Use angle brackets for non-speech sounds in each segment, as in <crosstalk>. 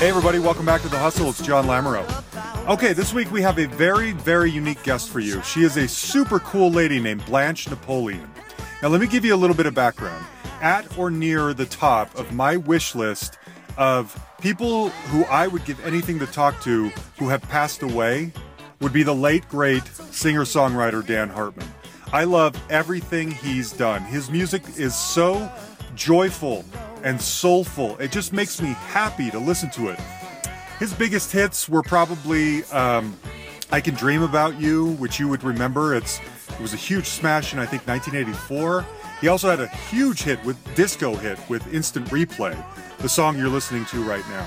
Hey, everybody, welcome back to The Hustle. It's John Lamoureux. Okay, this week we have a very, very unique guest for you. She is a super cool lady named Blanche Napoleon. Now, let me give you a little bit of background. At or near the top of my wish list of people who I would give anything to talk to who have passed away would be the late, great singer songwriter Dan Hartman. I love everything he's done. His music is so joyful and soulful. It just makes me happy to listen to it. His biggest hits were probably um, "I Can Dream About You," which you would remember. It's it was a huge smash in I think 1984. He also had a huge hit with disco hit with "Instant Replay," the song you're listening to right now.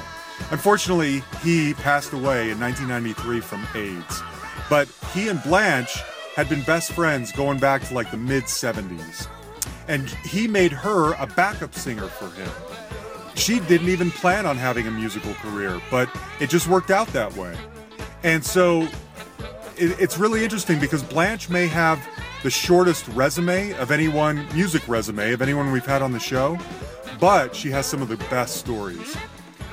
Unfortunately, he passed away in 1993 from AIDS. But he and Blanche had been best friends going back to like the mid 70s and he made her a backup singer for him. She didn't even plan on having a musical career, but it just worked out that way. And so it, it's really interesting because Blanche may have the shortest resume of anyone, music resume of anyone we've had on the show, but she has some of the best stories.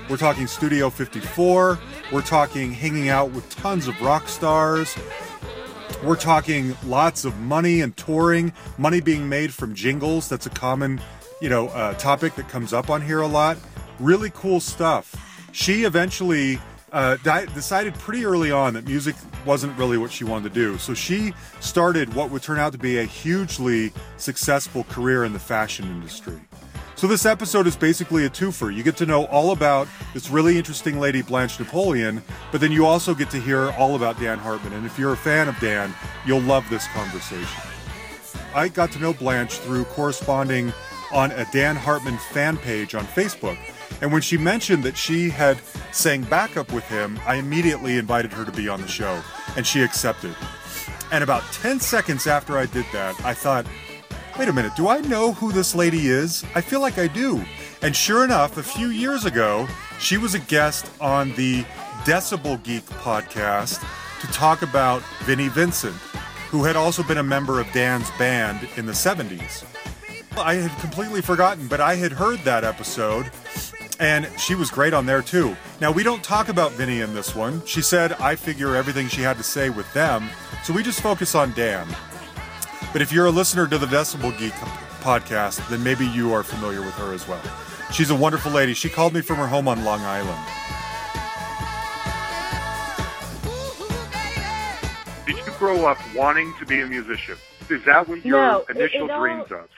We're talking Studio 54, we're talking hanging out with tons of rock stars, we're talking lots of money and touring, money being made from jingles. That's a common, you know, uh, topic that comes up on here a lot. Really cool stuff. She eventually uh, di- decided pretty early on that music wasn't really what she wanted to do. So she started what would turn out to be a hugely successful career in the fashion industry. So this episode is basically a twofer. You get to know all about this really interesting lady, Blanche Napoleon, but then you also get to hear all about Dan Hartman. And if you're a fan of Dan, you'll love this conversation. I got to know Blanche through corresponding on a Dan Hartman fan page on Facebook. And when she mentioned that she had sang backup with him, I immediately invited her to be on the show, and she accepted. And about 10 seconds after I did that, I thought, wait a minute, do I know who this lady is? I feel like I do. And sure enough, a few years ago, she was a guest on the Decibel Geek podcast to talk about Vinnie Vincent, who had also been a member of Dan's band in the 70s. I had completely forgotten, but I had heard that episode, and she was great on there too. Now, we don't talk about Vinnie in this one. She said I figure everything she had to say with them, so we just focus on Dan. But if you're a listener to the Decibel Geek podcast, then maybe you are familiar with her as well. She's a wonderful lady. She called me from her home on Long Island. Did you grow up wanting to be a musician? Is that what your No, initial it all- dreams of?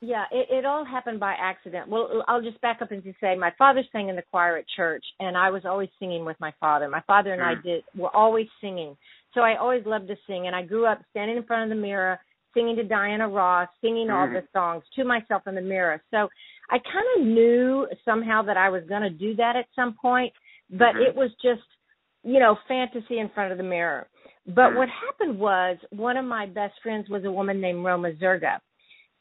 Yeah, it, it all happened by accident. Well, I'll just back up and just say my father sang in the choir at church, and I was always singing with my father. My father and I Mm. did were always singing, so I always loved to sing. And I grew up standing in front of the mirror, singing to Diana Ross, singing all Mhm. the songs to myself in the mirror. So I kind of knew somehow that I was going to do that at some point, but Mhm. it was just, you know, fantasy in front of the mirror. But Mhm. what happened was one of my best friends was a woman named Roma Zerga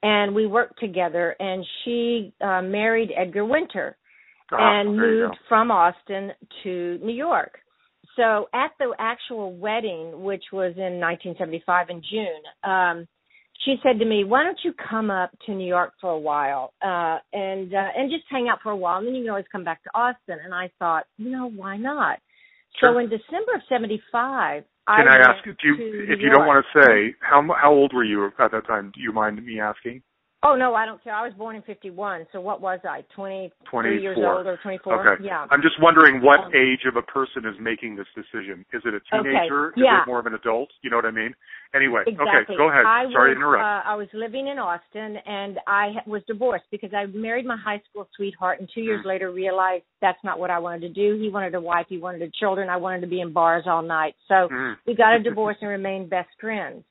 and we worked together and she uh, married Edgar Winter Ah, and moved from Austin to New York. So at the actual wedding, which was in 1975 in June, um, she said to me, "Why don't you come up to New York for a while uh, and uh, and just hang out for a while, and then you can always come back to Austin." And I thought, you know, why not? So in December of '75, I Can I, ask, do you, if New you don't want to say, how how old were you at that time? Do you mind me asking? Oh no, I don't care. I was born in '51, so what was I? Twenty three years 24. old or 24? Okay. Yeah. I'm just wondering what Um, age of a person is making this decision. Is it a Okay, teenager? Is it more of an adult? You know what I mean? Anyway, Exactly. okay, go ahead. I Sorry was, to interrupt. Uh, I was living in Austin, and I was divorced because I married my high school sweetheart, and two years Mm. later realized that's not what I wanted to do. He wanted a wife, he wanted children. I wanted to be in bars all night. So Mm. we got a <laughs> divorce and remained best friends.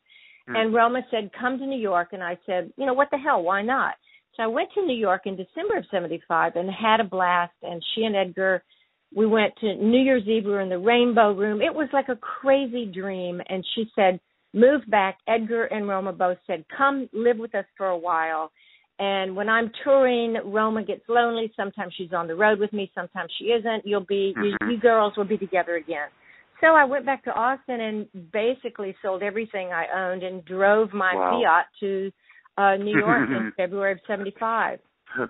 Mm. And Roma said, "Come to New York," and I said, "You know what the hell? Why not?" So I went to New York in December of '75 and had a blast. And she and Edgar, we went to New Year's Eve. We were in the Rainbow Room. It was like a crazy dream. And she said, "Move back." Edgar and Roma both said, "Come live with us for a while." And when I'm touring, Roma gets lonely. Sometimes she's on the road with me. Sometimes she isn't. You'll be, you, Mhm. you girls will be together again. So I went back to Austin and basically sold everything I owned and drove my Wow. Fiat to uh New <laughs> York in February of 75.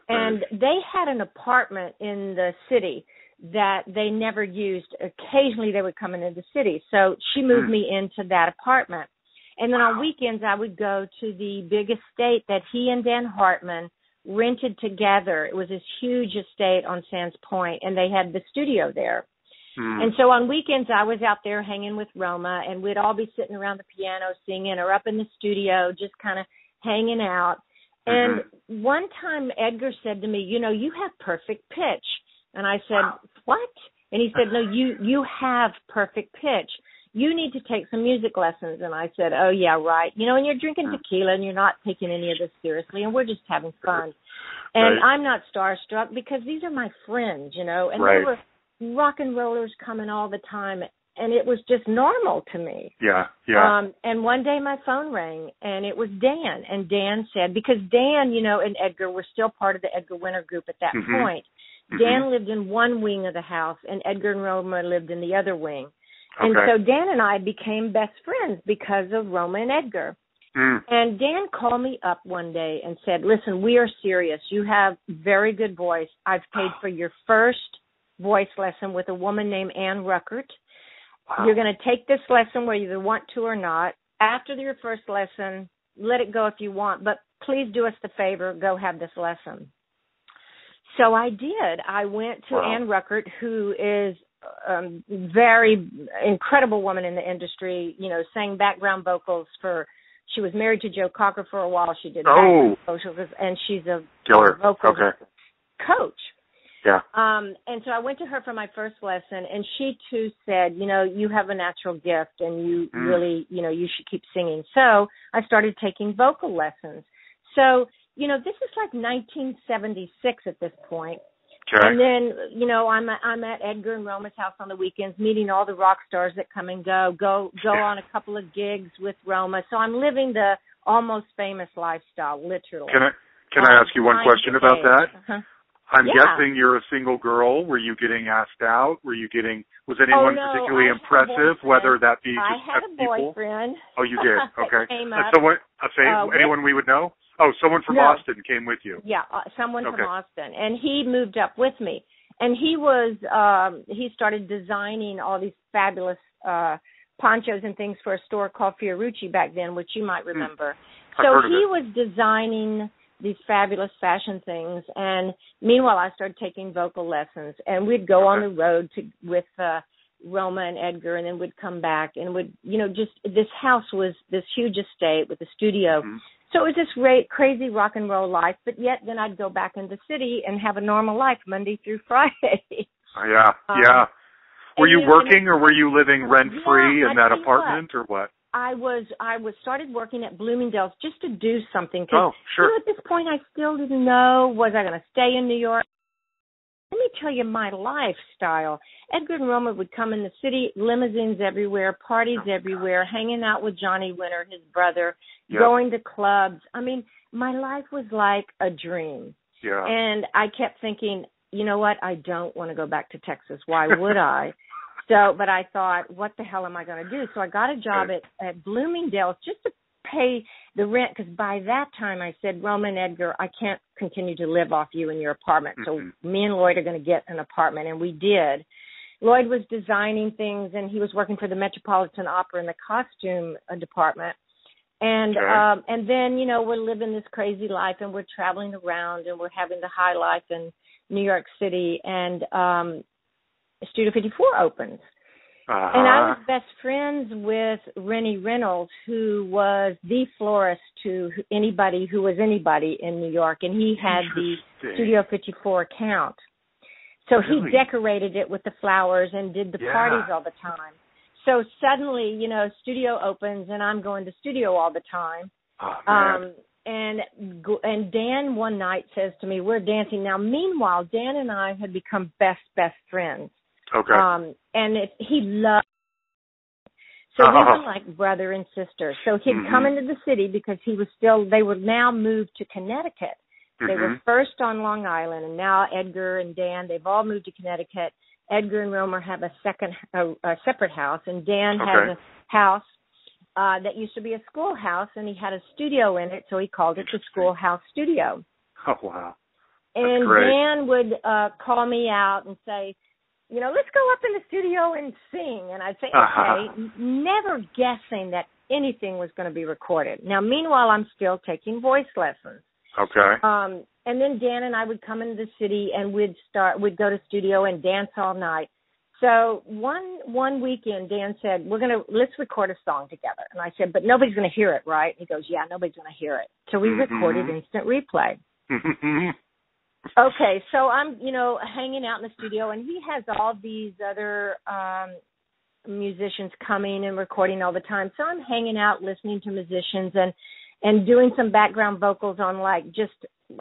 And they had an apartment in the city that they never used. Occasionally they would come into the city. So she moved Hmm. me into that apartment. And then on weekends I would go to the big estate that he and Dan Hartman rented together. It was this huge estate on Sands Point and they had the studio there. Hmm. And so on weekends I was out there hanging with Roma and we'd all be sitting around the piano singing or up in the studio just kind of hanging out. And one time Edgar said to me, "You know, you have perfect pitch." And I said, "What?" And he said, "No, <laughs> you you have perfect pitch. You need to take some music lessons." And I said, "Oh yeah, right. You know, and you're drinking tequila and you're not taking any of this seriously and we're just having fun." And Right. I'm not starstruck because these are my friends, you know, and Right. there were rock and rollers coming all the time and it was just normal to me. yeah, yeah. Um, and one day my phone rang and it was Dan. And Dan said, because Dan, you know, and Edgar were still part of the Edgar Winter group at that Mhm. point. Mhm. Dan lived in one wing of the house and Edgar and Roma lived in the other wing. And Okay. so Dan and I became best friends because of Roma and Edgar. Hmm. And Dan called me up one day and said, "Listen, we are serious. You have very good voice. I've paid for your first voice lesson with a woman named Ann Ruckert. Wow. You're going to take this lesson whether you want to or not. After your first lesson, let it go if you want, but please do us the favor, go have this lesson." So I did. I went to Wow. Ann Ruckert, who is um very incredible woman in the industry, you know, sang background vocals for she was married to Joe Cocker for a while. She did Oh. vocals and she's a Killer. vocal Okay. coach. Yeah. Um, and so I went to her for my first lesson, and she too said, you know, you have a natural gift, and you Mm. really, you know, you should keep singing. So I started taking vocal lessons. So you know, this is like 1976 at this point. Okay. And then, you know, I'm at, I'm at Edgar and Roma's house on the weekends, meeting all the rock stars that come and go. Go go on a couple of gigs with Roma. So I'm living the almost famous lifestyle, literally. Can I can I Um, ask you one question about that? Uh-huh. I'm Yeah. guessing you're a single girl. Were you getting asked out? Were you getting was anyone Oh, no, particularly I had a impressive? Whether that be I had a people? boyfriend. Oh, you did. <laughs> Okay. came Uh, someone, a fa- Uh, anyone we would know? Oh, someone from No. Austin came with you. Yeah, uh, someone Okay. from Austin, and he moved up with me. And he was um he started designing all these fabulous uh ponchos and things for a store called Fiorucci back then, which you might remember. Hmm. I've so heard of he was designing these fabulous fashion things and meanwhile I started taking vocal lessons and we'd go on the road to with uh Roma and Edgar and then we'd come back and would you know just this house was this huge estate with a studio Mhm. so it was this ra- crazy rock and roll life, but yet then I'd go back in the city and have a normal life Monday through <laughs> Friday. Yeah, Um, yeah. Were you you- working or were you living rent free Yeah, in I that apartment or what? I was I was started working at Bloomingdale's just to do something. 'cause, Oh, sure. You know, at this point, I still didn't know was I going to stay in New York. Let me tell you my lifestyle. Edgar and Roma would come in the city, limousines everywhere, parties Oh, everywhere, hanging out with Johnny Winter, his brother, Yeah. going to clubs. I mean, my life was like a dream. Yeah. And I kept thinking, you know what? I don't want to go back to Texas. Why would I? <laughs> So, but I thought, what the hell am I going to do? So I got a job Right. at at Bloomingdale's just to pay the rent because by that time I said, Roman Edgar, I can't continue to live off you in your apartment. Mhm. So me and Lloyd are going to get an apartment, and we did. Lloyd was designing things, and he was working for the Metropolitan Opera in the costume uh, department. And Okay. um and then you know we're living this crazy life and we're traveling around and we're having the high life in New York City and um Studio 54 opens. Uh-huh. And I was best friends with Rennie Reynolds, who was the florist to anybody who was anybody in New York, and he had the Studio 54 account. So Really? he decorated it with the flowers and did the Yeah. parties all the time. So suddenly, you know, studio opens and I'm going to studio all the time. Oh. Um, and and Dan one night says to me, "We're dancing now." Meanwhile, Dan and I had become best best friends. Okay. Um, and it, he loved. So we Oh. were like brother and sister. So he'd Mhm. come into the city because he was still. They were now moved to Connecticut. They were Mhm. first on Long Island, and now Edgar and Dan. They've all moved to Connecticut. Edgar and Roma have a second, a, a separate house, and Dan Okay. has a house uh, that used to be a schoolhouse, and he had a studio in it, so he called it the Schoolhouse Studio. Oh wow. And great. Dan would uh call me out and say, you know, let's go up in the studio and sing. And I'd say, Uh-huh. okay, never guessing that anything was going to be recorded. Now, meanwhile, I'm still taking voice lessons. Okay. Um, and then Dan and I would come into the city and we'd start, we'd go to studio and dance all night. So one one weekend, Dan said, "We're gonna let's record a song together." And I said, "But nobody's gonna hear it, right?" He goes, "Yeah, nobody's gonna hear it." So we Mhm. recorded instant replay. <laughs> Okay, so I'm, you know, hanging out in the studio, and he has all these other um musicians coming and recording all the time. So I'm hanging out, listening to musicians, and and doing some background vocals on like just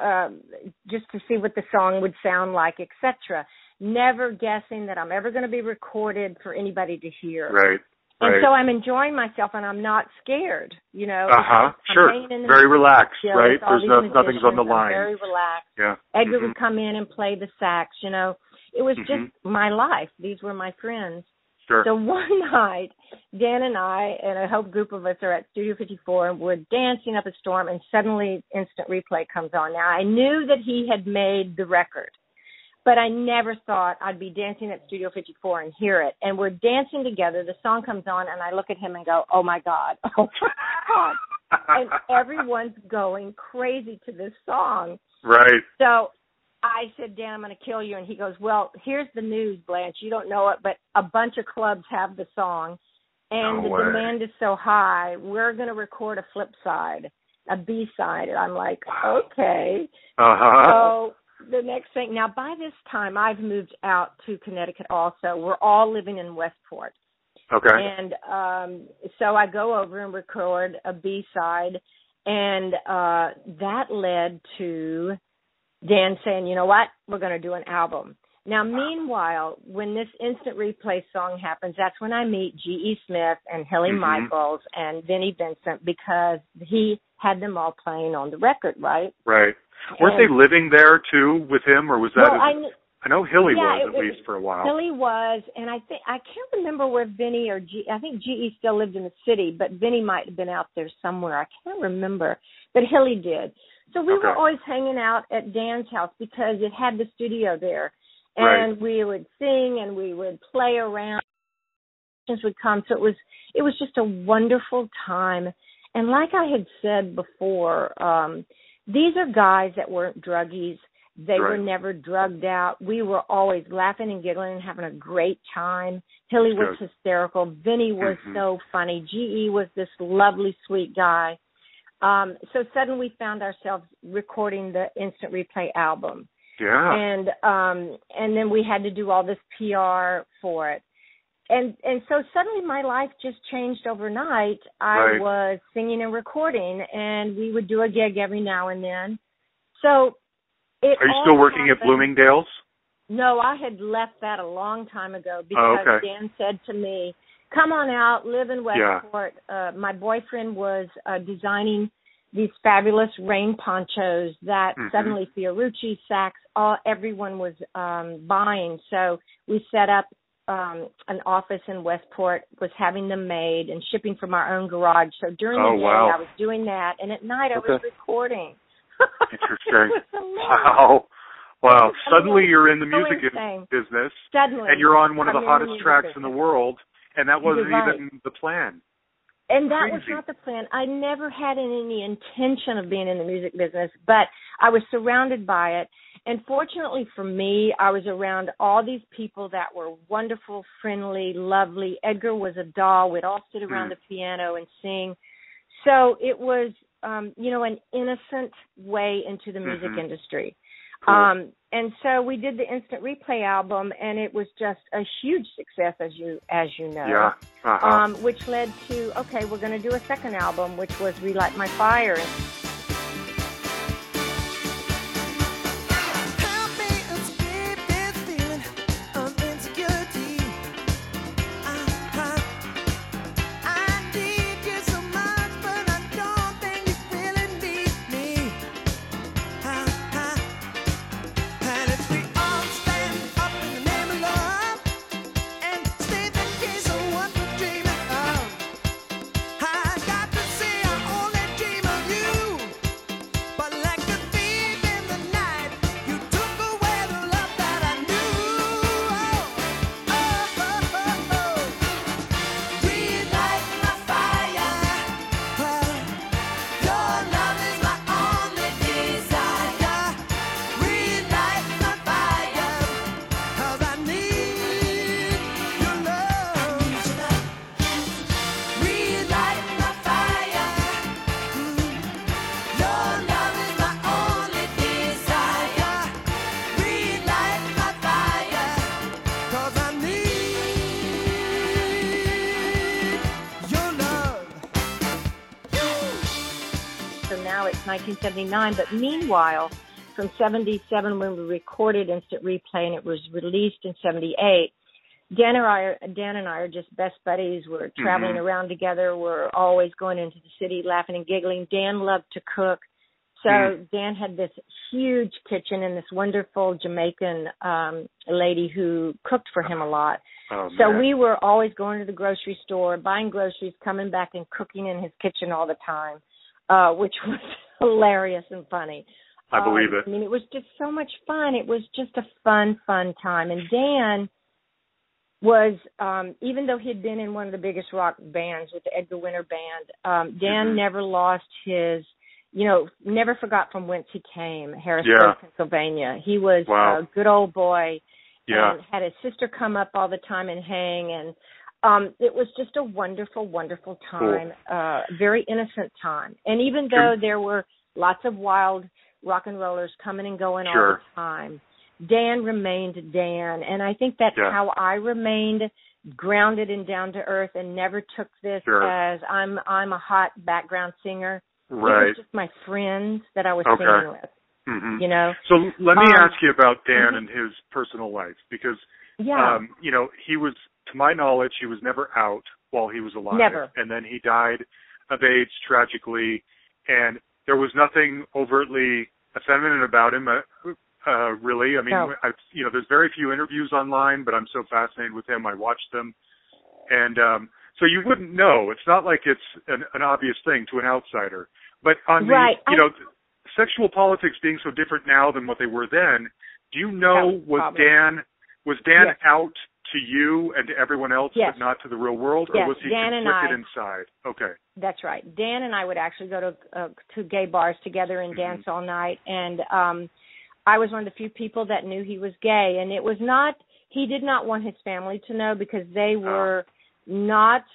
um just to see what the song would sound like, etc. Never guessing that I'm ever going to be recorded for anybody to hear. right. And so I'm enjoying myself, and I'm not scared. You know, Uh huh. Sure. hanging in the Very relaxed, right? There's no, nothing's on the musicians. I'm line. very relaxed. Yeah. Edgar Mhm. would come in and play the sax. You know, it was Mhm. just my life. These were my friends. Sure. So <laughs> one night, Dan and I and a whole group of us are at Studio 54 and we're dancing up a storm, and suddenly Instant Replay comes on. Now I knew that he had made the record, but I never thought I'd be dancing at Studio 54 and hear it. And we're dancing together. The song comes on, and I look at him and go, "Oh my God, <laughs> oh my God!" and everyone's going crazy to this song. right. So I said, Dan, I'm going to kill you. And he goes, Well, here's the news, Blanche. You don't know it, but a bunch of clubs have the song, and No the way. demand is so high. We're going to record a flip side, a B side. And I'm like, Wow. Okay. Uh huh. So the next thing, now by this time, I've moved out to Connecticut also. We're all living in Westport. okay. And um so I go over and record a B side and uh that led to Dan saying, "You know what? We're going to do an album." Now, meanwhile, when this instant replay song happens, that's when I meet G.E. Smith and Hilly Mhm. Michaels and Vinnie Vincent because he had them all playing on the record, right? Right. Weren't And- they living there too with him, or was that? well, his- I kn- I know Hilly yeah, was at was- least for a while. Hilly was, and I think I can't remember where Vinny or G. I think GE still lived in the city, but Vinny might have been out there somewhere. I can't remember, but Hilly did. So we were always hanging out at Dan's house because it had the studio there, and Right. we would sing and we would play around. Would come, so it was it was just a wonderful time. And like I had said before, um, these are guys that weren't druggies. They were never drugged out. We were always laughing and giggling and having a great time. Hilly was Good. hysterical. Vinny was Mhm. so funny. GE was this lovely, sweet guy. Um, so suddenly we found ourselves recording the instant replay album. Yeah. And um and then we had to do all this PR for it. And and so suddenly my life just changed overnight. I Right. was singing and recording and we would do a gig every now and then. So it Are you still working at Bloomingdale's? no, I had left that a long time ago because Oh, okay. Dan said to me, "Come on out, live in Yeah. Westport." Uh, my boyfriend was uh, designing these fabulous rain ponchos that Mhm. suddenly Fiorucci, Saks, all everyone was um, buying. So we set up um, an office in Westport, was having them made and shipping from our own garage. So during Oh, the day, wow. I was doing that, and at night I was recording. Interesting. <laughs> it was hilarious. Wow. Wow. Suddenly you're in the so music insane. business Suddenly, and you're on one of the hottest music tracks in the world and that wasn't right. even the plan. And that was not the plan. I never had any intention of being in the music business, but I was surrounded by it. And fortunately for me, I was around all these people that were wonderful, friendly, lovely. Edgar was a doll. We'd all sit around Mm. the piano and sing. So it was, um, you know, an innocent way into the music Mhm. industry. Cool. Um, and so we did the instant replay album, and it was just a huge success, as you as you know yeah. Uh-huh. um, which led to okay, we're going to do a second album, which was Relight My Fire. Help 1979. But meanwhile, from 77 when we recorded Instant Replay and it was released in 78, Dan and I, are, Dan and I are just best buddies. We're traveling Mhm. around together. We're always going into the city, laughing and giggling. Dan loved to cook, so Mm. Dan had this huge kitchen and this wonderful Jamaican um lady who cooked for him a lot. Oh, So man. we were always going to the grocery store, buying groceries, coming back and cooking in his kitchen all the time, uh, which <laughs> was hilarious and funny. I believe Um, it. I mean, it was just so much fun. It was just a fun, fun time. And Dan was, um, even though he had been in one of the biggest rock bands with the Edgar Winter Band, um, Dan Mhm. never lost his, you know, never forgot from whence he came, Harrisburg, Yeah. Pennsylvania. He was Wow. a good old boy Yeah. and had his sister come up all the time and hang and um it was just a wonderful wonderful time uh very innocent time and even though there were lots of wild rock and rollers coming and going all the time dan remained dan and i think that's Yeah. how i remained grounded and down to earth and never took this Sure. as i'm i'm a hot background singer it Right. was just my friends that i was Okay. singing with hmm you know So let me Um, ask you about Dan mhm. and his personal life because yeah um, you know, he was to my knowledge, he was never out while he was alive. Never. And then he died of AIDS tragically and there was nothing overtly effeminate about him uh, uh really. I mean, No. I've you know, there's very few interviews online, but I'm so fascinated with him. I watched them. And um so you wouldn't know. It's not like it's an, an obvious thing to an outsider. But on the you I- know, sexual politics being so different now than what they were then, do you know was. Dan was Dan Yes. out to you and to everyone else Yes. but not to the real world or was he Dan and conflicted I- inside? Okay. That's right. Dan and I would actually go to uh, to gay bars together and Mhm. dance all night. And um I was one of the few people that knew he was gay. And it was not. He did not want his family to know because they were not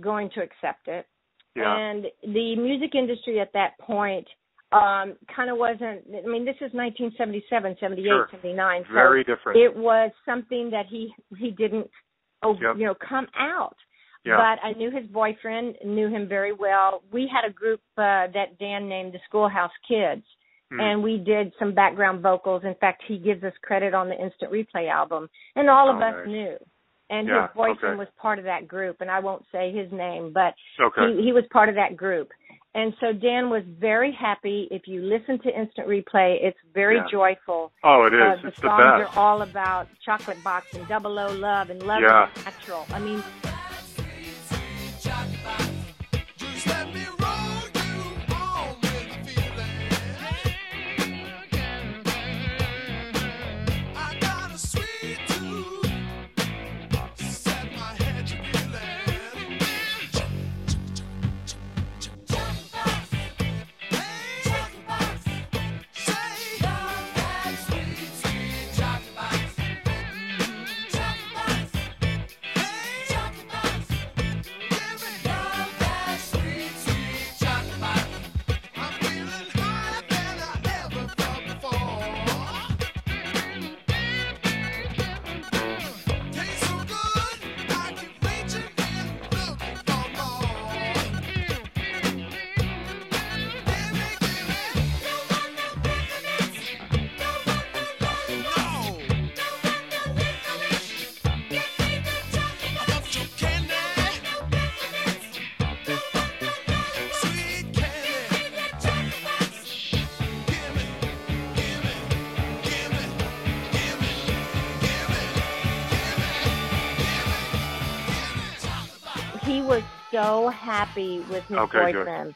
going to accept it. Yeah. And the music industry at that point um kind of wasn't. I mean, this is 1977, 78, Sure. 79. So Very different. it was something that he he didn't oh Yep. you know come out yeah. but I knew his boyfriend, knew him very well. We had a group uh, that Dan named the Schoolhouse Kids, Hmm. and we did some background vocals. In fact, he gives us credit on the Instant Replay album, and all of Oh, us nice. knew. And Yeah, his boyfriend okay. was part of that group, and I won't say his name, but okay. he, he was part of that group. And so Dan was very happy. If you listen to Instant Replay, it's very Yeah. joyful. oh, it Uh, the it's the songs best. are all about chocolate box and double O love and love Yeah. is natural. I mean, so happy with his Okay, good. boyfriend.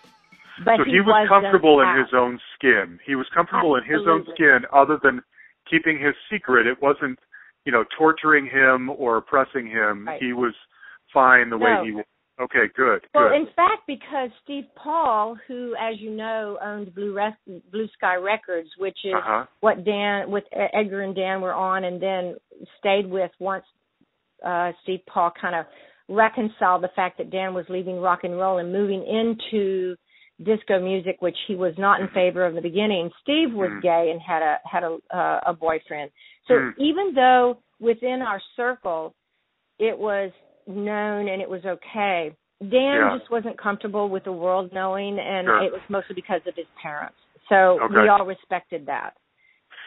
But so he, he was comfortable in his own skin. He was comfortable in his own skin other than keeping his secret. It wasn't, you know, torturing him or oppressing him. Right. He was fine the way he was. Okay, good. Well, good. in fact, because Steve Paul, who, as you know, owned Blue Res- Blue Sky Records, which is uh-huh. what Dan, with Edgar and Dan were on, and then stayed with once uh, Steve Paul kind of reconciled the fact that Dan was leaving rock and roll and moving into disco music, which he was not in favor of in the beginning. Steve was Mhm. gay and had a had a uh, a boyfriend. So Mm. even though within our circle it was known and it was okay, Dan Yeah. just wasn't comfortable with the world knowing, and Sure. it was mostly because of his parents. So Okay. we all respected that.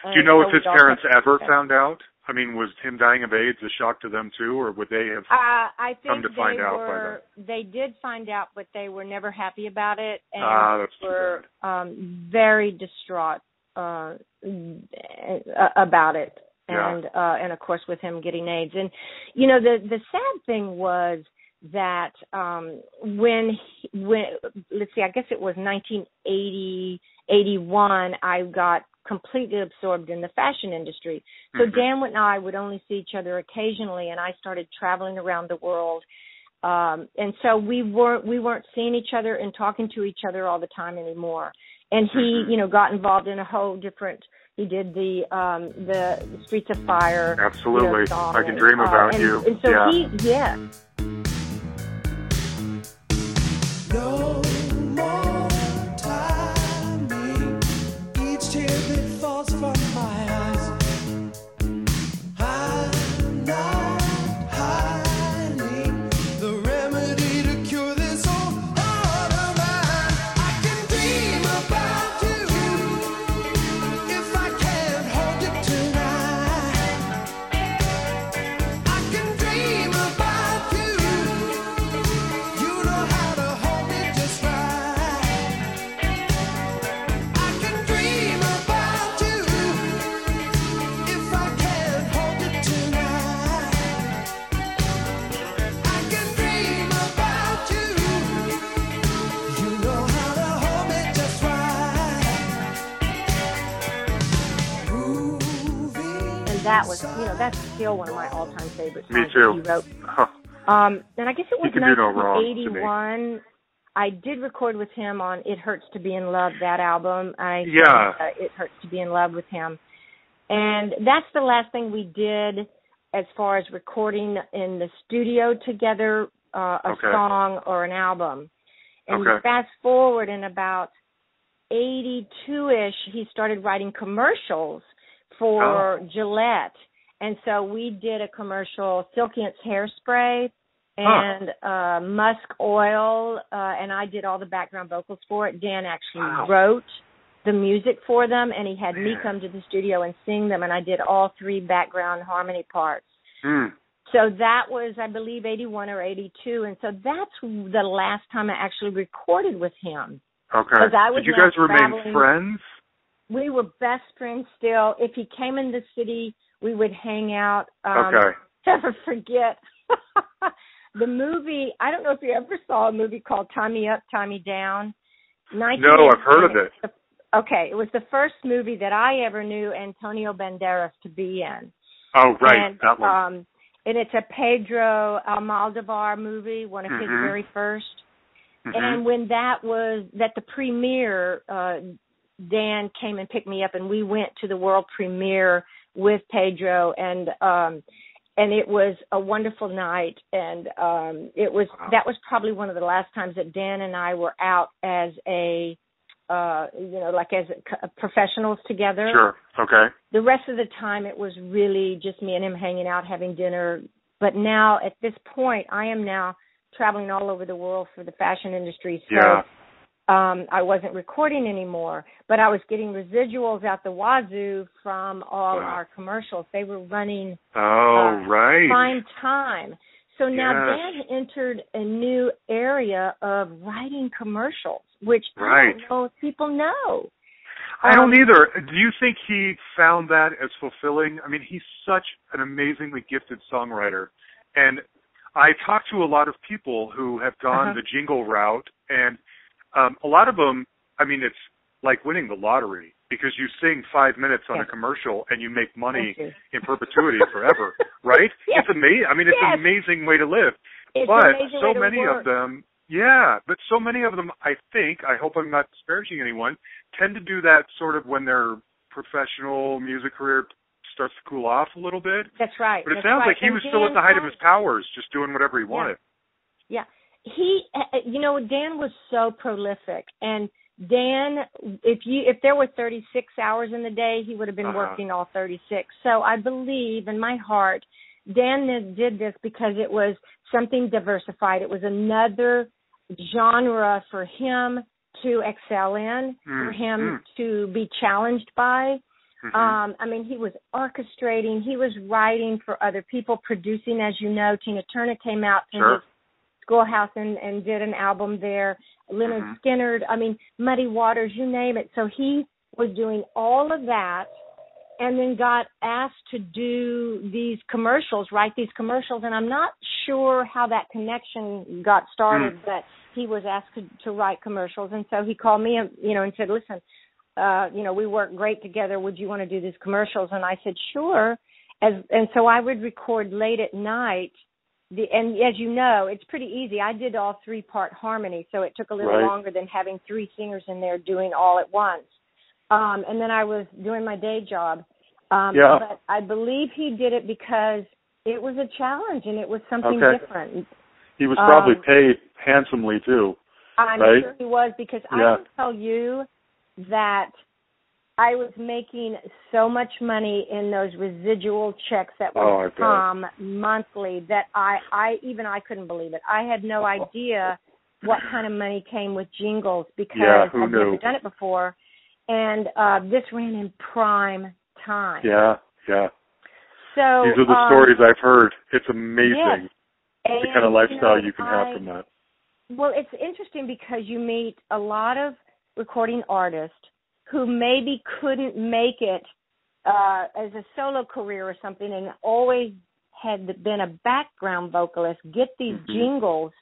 Do you know if his parents ever found out? I mean, was him dying of AIDS a shock to them too, or would they have? Uh, I come to find they out by. They did find out, but they were never happy about it, and Ah, were um, very distraught uh, about it. Yeah. And uh, and of course, with him getting AIDS, and you know, the the sad thing was that um when he, when let's see, I guess it was 1980 81. I got completely absorbed in the fashion industry. So Mhm. Dan and I would only see each other occasionally, and I started traveling around the world. Um, and so we weren't we weren't seeing each other and talking to each other all the time anymore. And he, Mhm. you know, got involved in a whole different. He did the um, the Streets of Fire. Absolutely. you know, song I can and, dream uh, about and, you. And so yeah. he, yeah, No that was, you know, that's still one of my all-time favorite Me songs too. that he wrote. <laughs> Um, and I guess it was can no wrong to me. 1981. I did record with him on "It Hurts to Be in Love" that album. I sang, Yeah. uh, "It Hurts to Be in Love" with him, and that's the last thing we did as far as recording in the studio together, uh, a Okay. song or an album. And Okay. fast forward in about 82ish, he started writing commercials for Gillette. And so we did a commercial, Silkience hairspray and uh musk oil, uh and I did all the background vocals for it. Dan actually Wow. wrote the music for them and he had me come to the studio and sing them and I did all three background harmony parts. Hmm. So that was, I believe, 81 or 82. And so that's the last time I actually recorded with him. Okay. I was Did you guys remain traveling- friends? We were best friends still. If he came in the city, we would hang out. Um, okay. <laughs> Never forget <laughs> the movie. I don't know if you ever saw a movie called Tommy Up, Tommy Down. No, I've heard of it. Okay, it was the first movie that I ever knew Antonio Banderas to be in. Oh, right. And, that one. Um, and it's a Pedro Almodovar movie, one of his Mhm. very 1st Mhm. And when that was that the premiere, uh, Dan came and picked me up, and we went to the world premiere with Pedro, and um, and it was a wonderful night. And um, it was Wow. that was probably one of the last times that Dan and I were out as a uh you know like as a, professionals together Sure. Okay. the rest of the time it was really just me and him hanging out having dinner but now at this point i am now traveling all over the world for the fashion industry so Yeah. Um i wasn't recording anymore but i was getting residuals out the wazoo from all Wow. our commercials they were running Oh, uh, right. prime time so now Yes. dan entered a new area of writing commercials which i Right. don't know if people know I don't Um, either. Do you think he found that as fulfilling? I mean, he's such an amazingly gifted songwriter. And I talk to a lot of people who have gone Uh-huh. the jingle route, and um, a lot of them, I mean, it's like winning the lottery because you sing five minutes on a commercial and you make money you. in perpetuity forever, <laughs> right? Yes. It's amazing. I mean, it's Yes. an amazing way to live it's but so many of them yeah but so many of them i think i hope i'm not disparaging anyone tend to do that sort of when their professional music career starts to cool off a little bit That's right. but it that's sounds right. like he And was still at the height of his powers just doing whatever he wanted Yeah, he, uh, you know, Dan was so prolific, and Dan, if you if there were 36 hours in the day, he would have been Uh-huh. working all 36. So I believe in my heart, Dan did- this because it was something diversified. It was another genre for him to excel in, for Mm, him mm. to be challenged by. Mhm. Um, I mean, he was orchestrating, he was writing for other people, producing. As you know, Tina Turner came out to Sure. his schoolhouse and, and did an album there. Lynyrd Mhm. Skynyrd, I mean, Muddy Waters, you name it. So he was doing all of that, and then got asked to do these commercials, write these commercials. And I'm not sure how that connection got started, Mm. but he was asked to, to write commercials, and so he called me, you know, and said, "Listen." uh, you know, we work great together. Would you want to do these commercials? And I said, sure. As and so I would record late at night. The and as you know, it's pretty easy. I did all three part harmony, so it took a little Right. longer than having three singers in there doing all at once. Um, and then I was doing my day job. Um, Yeah. But I believe he did it because it was a challenge and it was something Okay. different. He was probably um, paid handsomely too. I'm Right? sure he was because I Yeah. will tell you that I was making so much money in those residual checks that would Oh, come monthly that I, I even I couldn't believe it. I had no idea what kind of money came with jingles because Yeah, I've never done it before, and uh this ran in prime time. Yeah, yeah. So These are the um, stories I've heard. It's amazing Yes. the kind of lifestyle you, know, you can I- have from that. Well, it's interesting because you meet a lot of recording artists who maybe couldn't make it uh, as a solo career or something, and always had been a background vocalist. Get these Mhm. jingles,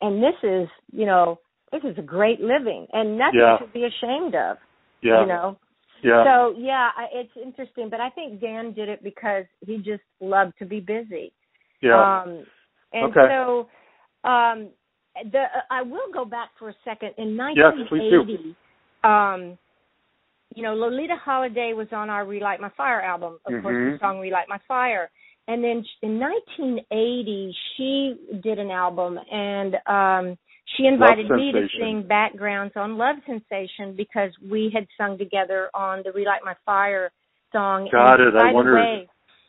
and this is, you know, this is a great living, and nothing Yeah. to be ashamed of. Yeah, You know. yeah. So yeah, it's interesting, but I think Dan did it because he just loved to be busy. yeah. Um, and Okay. so, um, the uh, I will go back for a second. In Yes, please do. 1980, um, you know, Loleatta Holloway was on our "Relight My Fire" album, of course, the Mhm. song "Relight My Fire." And then in 1980, she did an album, and um, she invited me to sing backgrounds on "Love Sensation" because we had sung together on the "Relight My Fire" song. Got and it. I wondered. way,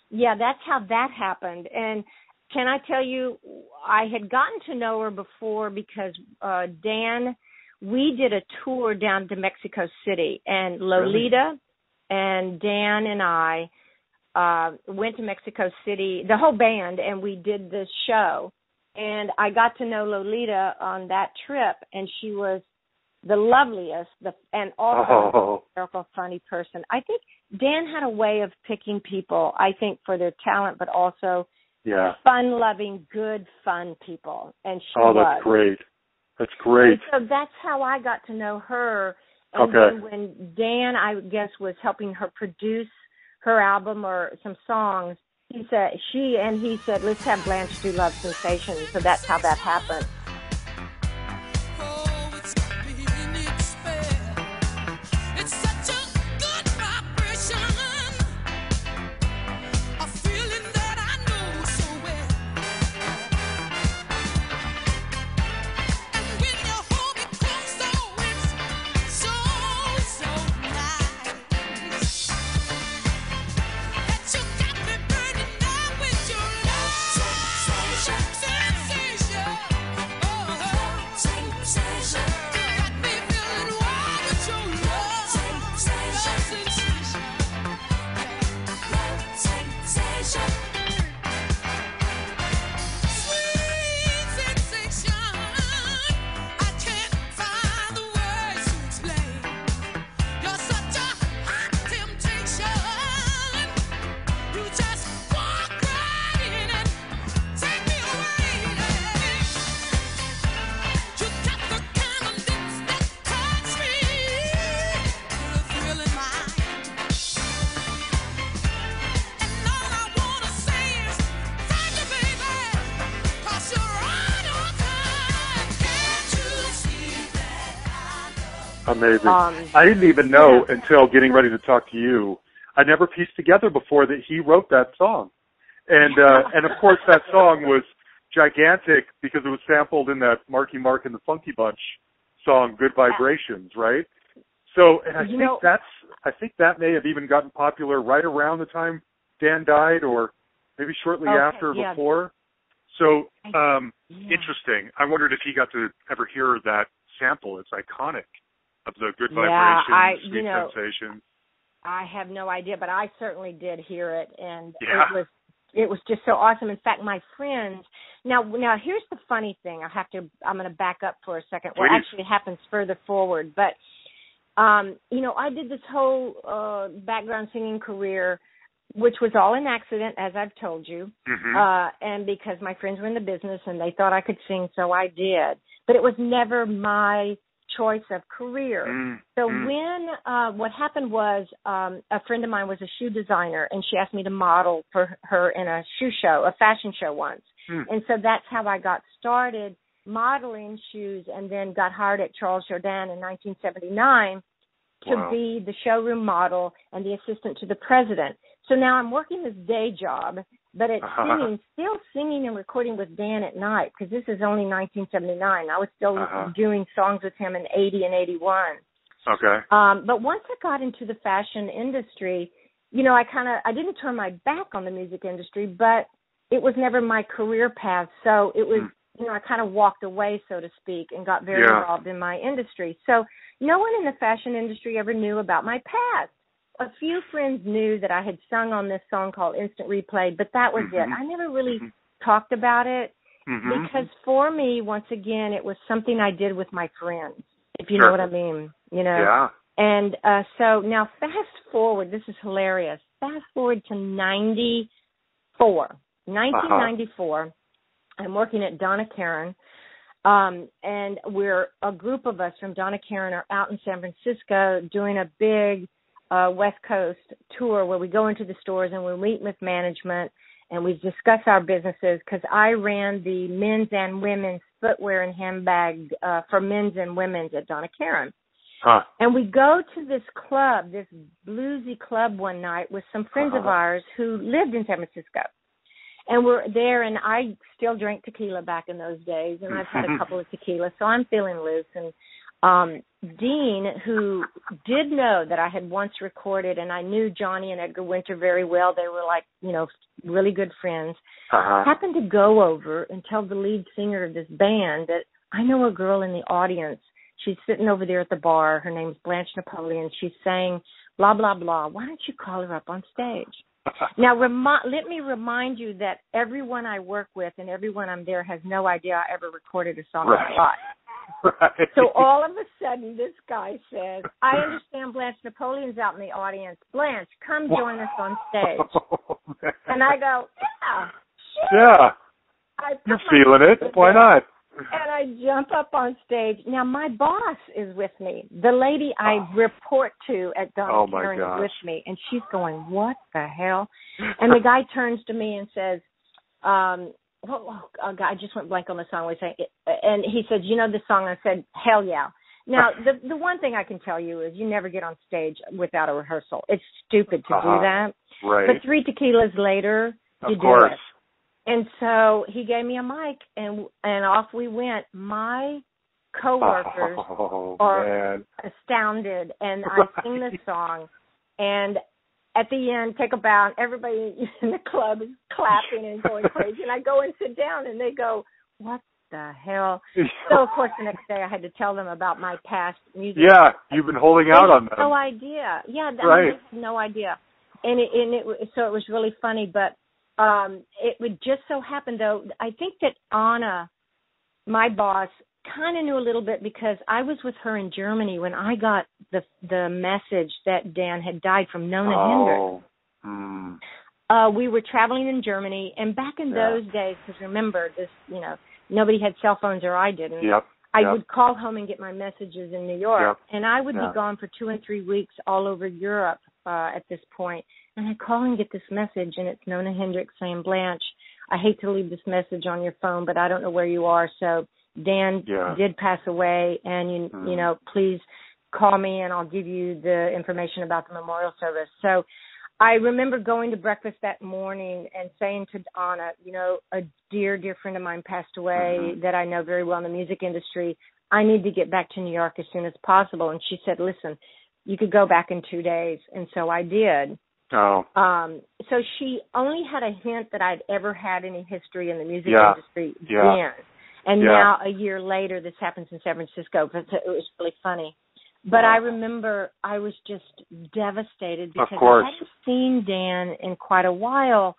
yeah, that's how that happened. And can I tell you, I had gotten to know her before because uh Dan, we did a tour down to Mexico City, and Loleatta and Dan and I uh went to Mexico City, the whole band, and we did this show. And I got to know Loleatta on that trip, and she was the loveliest, the and also Oh, hysterical, funny person. I think Dan had a way of picking people. I think for their talent, but also yeah. fun-loving, good, fun people. And she Oh, was. that's great. That's great. And so that's how I got to know her. And Okay. then when Dan, I guess, was helping her produce her album or some songs, he said she and he said, "Let's have Blanche do Love Sensation." So that's how that happened. Amazing. Um, I didn't even know yeah. until getting ready to talk to you. I never pieced together before that he wrote that song. And uh <laughs> and of course that song was gigantic because it was sampled in that Marky Mark and the Funky Bunch song Good Vibrations, right? So and I You think know- that's I think that may have even gotten popular right around the time Dan died or maybe shortly Okay, after yeah. before. So um, Yeah. interesting. I wondered if you got to ever hear that sample. It's iconic of the good Yeah, I- sweet you know, sensations. I have no idea, but I certainly did hear it, and Yeah. it was it was just so awesome. In fact, my friends now now here's the funny thing. I have to I'm going to back up for a second. Well, Please. actually, it happens further forward, but um, you know, I did this whole uh background singing career, which was all an accident, as I've told you. hmm uh and because my friends were in the business and they thought I could sing so I did but it was never my choice of career mm so mm. when uh what happened was um a friend of mine was a shoe designer and she asked me to model for her in a shoe show a fashion show once Hmm. and so that's how I got started modeling shoes and then got hired at Charles Jourdan in 1979 to Wow. be the showroom model and the assistant to the president. So now I'm working this day job, but it's Uh-huh. <laughs> singing, still singing and recording with Dan at night because this is only 1979. I was still Uh-huh. doing songs with him in 80 and 81. Okay. Um, but once I got into the fashion industry, you know, I kind of I didn't turn my back on the music industry, but it was never my career path. So it was, Mm. you know, I kind of walked away, so to speak, and got very Yeah. involved in my industry. So no one in the fashion industry ever knew about my past. A few friends knew that I had sung on this song called Instant Replay, but that was it. Mhm. I never really Mhm. talked about it hmm because for me, once again, it was something I did with my friends, if you Sure. know what I mean. You know, yeah. and uh so now fast forward, this is hilarious. Fast forward to 94. 1994. I'm working at Donna Karan. Um and we're a group of us from Donna Karan are out in San Francisco doing a big uh West Coast tour where we go into the stores and we meet with management and we discuss our businesses because I ran the men's and women's footwear and handbag uh, for men's and women's at Donna Karan. Huh. And we go to this club, this bluesy club one night with some friends of Uh-huh. ours who lived in San Francisco. And we're there and I still drank tequila back in those days and I've had a <laughs> couple of tequilas, so I'm feeling loose and um Dean, who did know that I had once recorded and I knew Johnny and Edgar Winter very well. They were like, you know, really good friends Uh-huh. happened to go over and tell the lead singer of this band that I know a girl in the audience. She's sitting over there at the bar. Her name's Blanche Napoleon. She's saying blah blah blah. Why don't you call her up on stage? <laughs> Now, remi- let me remind you that everyone I work with and everyone I'm there has no idea I ever recorded a song Right. on live. Right. So all of a sudden, this guy says, "I understand Blanche Napoleon's out in the audience. Blanche, come join us on stage." <laughs> Oh. And I go, "Yeah, sure." yeah, I you're feeling it. Why not? and I jump up on stage. Now my boss is with me. The lady I Oh. report to at Donna Oh, my Karan gosh. is with me, and she's going, "What the hell?" And the guy turns to me and says, um, well, oh, God, I just went blank on the song. We say, and he said, "You know this song?" I said, "Hell yeah." Now, <laughs> the the one thing I can tell you is you never get on stage without a rehearsal. It's stupid to Uh-huh. do that. Right. But three tequilas later, you of do course. it. And so he gave me a mic, and and off we went. My coworkers <laughs> Oh are- man. astounded, and I sing this <laughs> song, and at the end, take a bow, and everybody <laughs> in the club is clapping and going crazy, and I go and sit down, and they go, "What the hell?" <laughs> So of course, the next day I had to tell them about my past music. yeah, you've been holding out on them. No idea. Yeah, I Right. had no idea. And it, and it so it was really funny, but um it would just so happen though. I think that Anna, my boss, kind of knew a little bit because I was with her in Germany when I got the the message that Dan had died from Nona Hendryx. oh. Hmm. Uh, we were traveling in Germany, and back in Yeah. those days, because remember this, you know, nobody had cell phones or I didn't. Yep. I yep. would call home and get my messages in New York, Yep. and I would be gone for two and three weeks all over Europe uh, at this point. And I call and get this message, and it's Nona Hendryx saying, "Blanche, I hate to leave this message on your phone, but I don't know where you are. So Dan Yeah. did pass away, and you Mhm. you know, please call me, and I'll give you the information about the memorial service." So. I remember going to breakfast that morning and saying to Anna, you know, a dear, dear friend of mine passed away Mhm. that I know very well in the music industry. I need to get back to New York as soon as possible. And she said, listen, you could go back in two days. And so I did. Oh, Um, so she only had a hint that I'd ever had any history in the music Yeah. industry Yeah. then. And Yeah. now a year later, this happens in San Francisco. But it was really funny. But Wow. I remember I was just devastated because. I hadn't seen Dan in quite a while.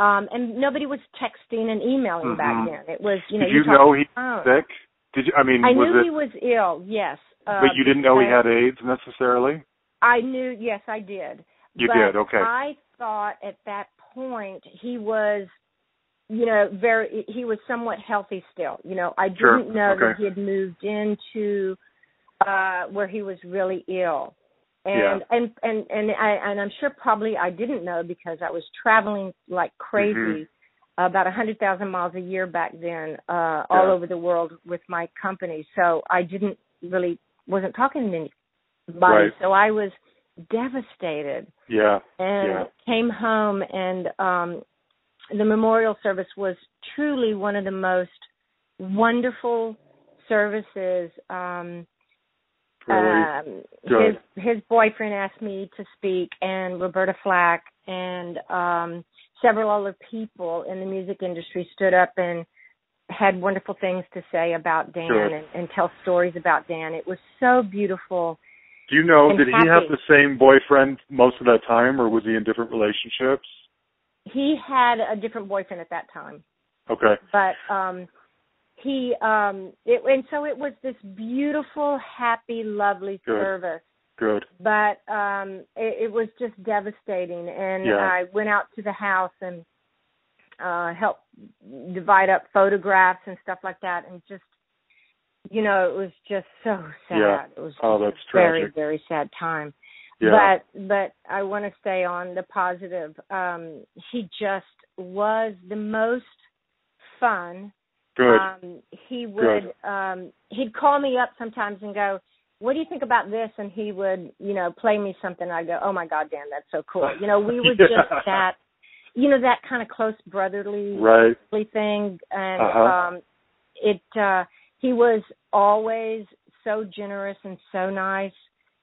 Um, and nobody was texting and emailing back Mhm. then. It was, you know, Did you talked know he phone. sick? Did you? I mean, I was knew it? he was ill, yes. Uh, but you didn't know he had AIDS necessarily. I knew, yes, I did. You but did, okay. I thought at that point he was, you know, very. He was somewhat healthy still. You know, I Sure, didn't know that he had moved into uh where he was really ill. And Yeah. and and and I and I'm sure probably I didn't know because I was traveling like crazy. Mhm. About a hundred thousand miles a year back then, uh, all over the world with my company. So I didn't really wasn't talking to anybody. Right. So I was devastated Yeah. and Yeah. came home and um the memorial service was truly one of the most wonderful services um Really. um Good. his his boyfriend asked me to speak and Roberta Flack and um several other people in the music industry stood up and had wonderful things to say about Dan Good. and, and tell stories about Dan. It was so beautiful. Do you know? Did he have the same boyfriend most of that time, or was he in different relationships? He had a different boyfriend at that time. Okay. but um he um it and so it was this beautiful happy lovely Good. service Good. but um it, it was just devastating and Yeah. i went out to the house and uh helped divide up photographs and stuff like that and just you know it was just so sad Yeah. it was Oh, that's a very tragic. very sad time Yeah. but but I want to stay on the positive. Um, he just was the most fun. Good. Um, he would um, he'd call me up sometimes and go, "What do you think about this?" And he would you know play me something. I would go, "Oh my God, Dan, that's so cool." You know, we were Yeah. <laughs> just that you know that kind of close brotherly right. thing and Uh-huh. um it uh he was always so generous and so nice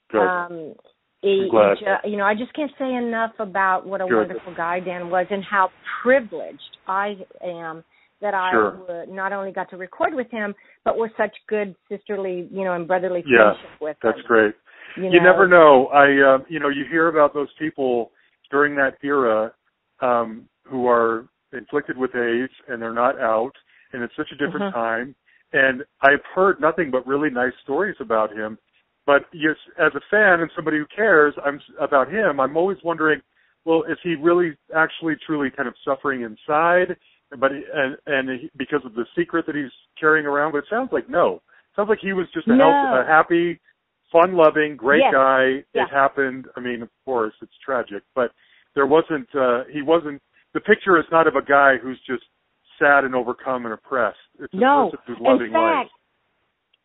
Good. um he, he you know i just can't say enough about what a Good. wonderful guy dan was and how privileged i am that i Sure. not only got to record with him but was such good sisterly you know and brotherly Yeah, friendship with That's him That's great. you, You know? never know. I, uh, you know, you hear about those people during that era um, who are inflicted with AIDS and they're not out, and it's such a different Mhm. time. And I've heard nothing but really nice stories about him. But yes, as a fan and somebody who cares, I'm about him. I'm always wondering, well, is he really actually truly kind of suffering inside? But and and he, because of the secret that he's carrying around, but it sounds like no. It sounds like he was just a, No. health, a happy, fun-loving, great Yes. guy. Yeah. It happened. I mean, of course, it's tragic, but there wasn't. uh He wasn't. The picture is not of a guy who's just sad and overcome and oppressed. It's a no in fact life.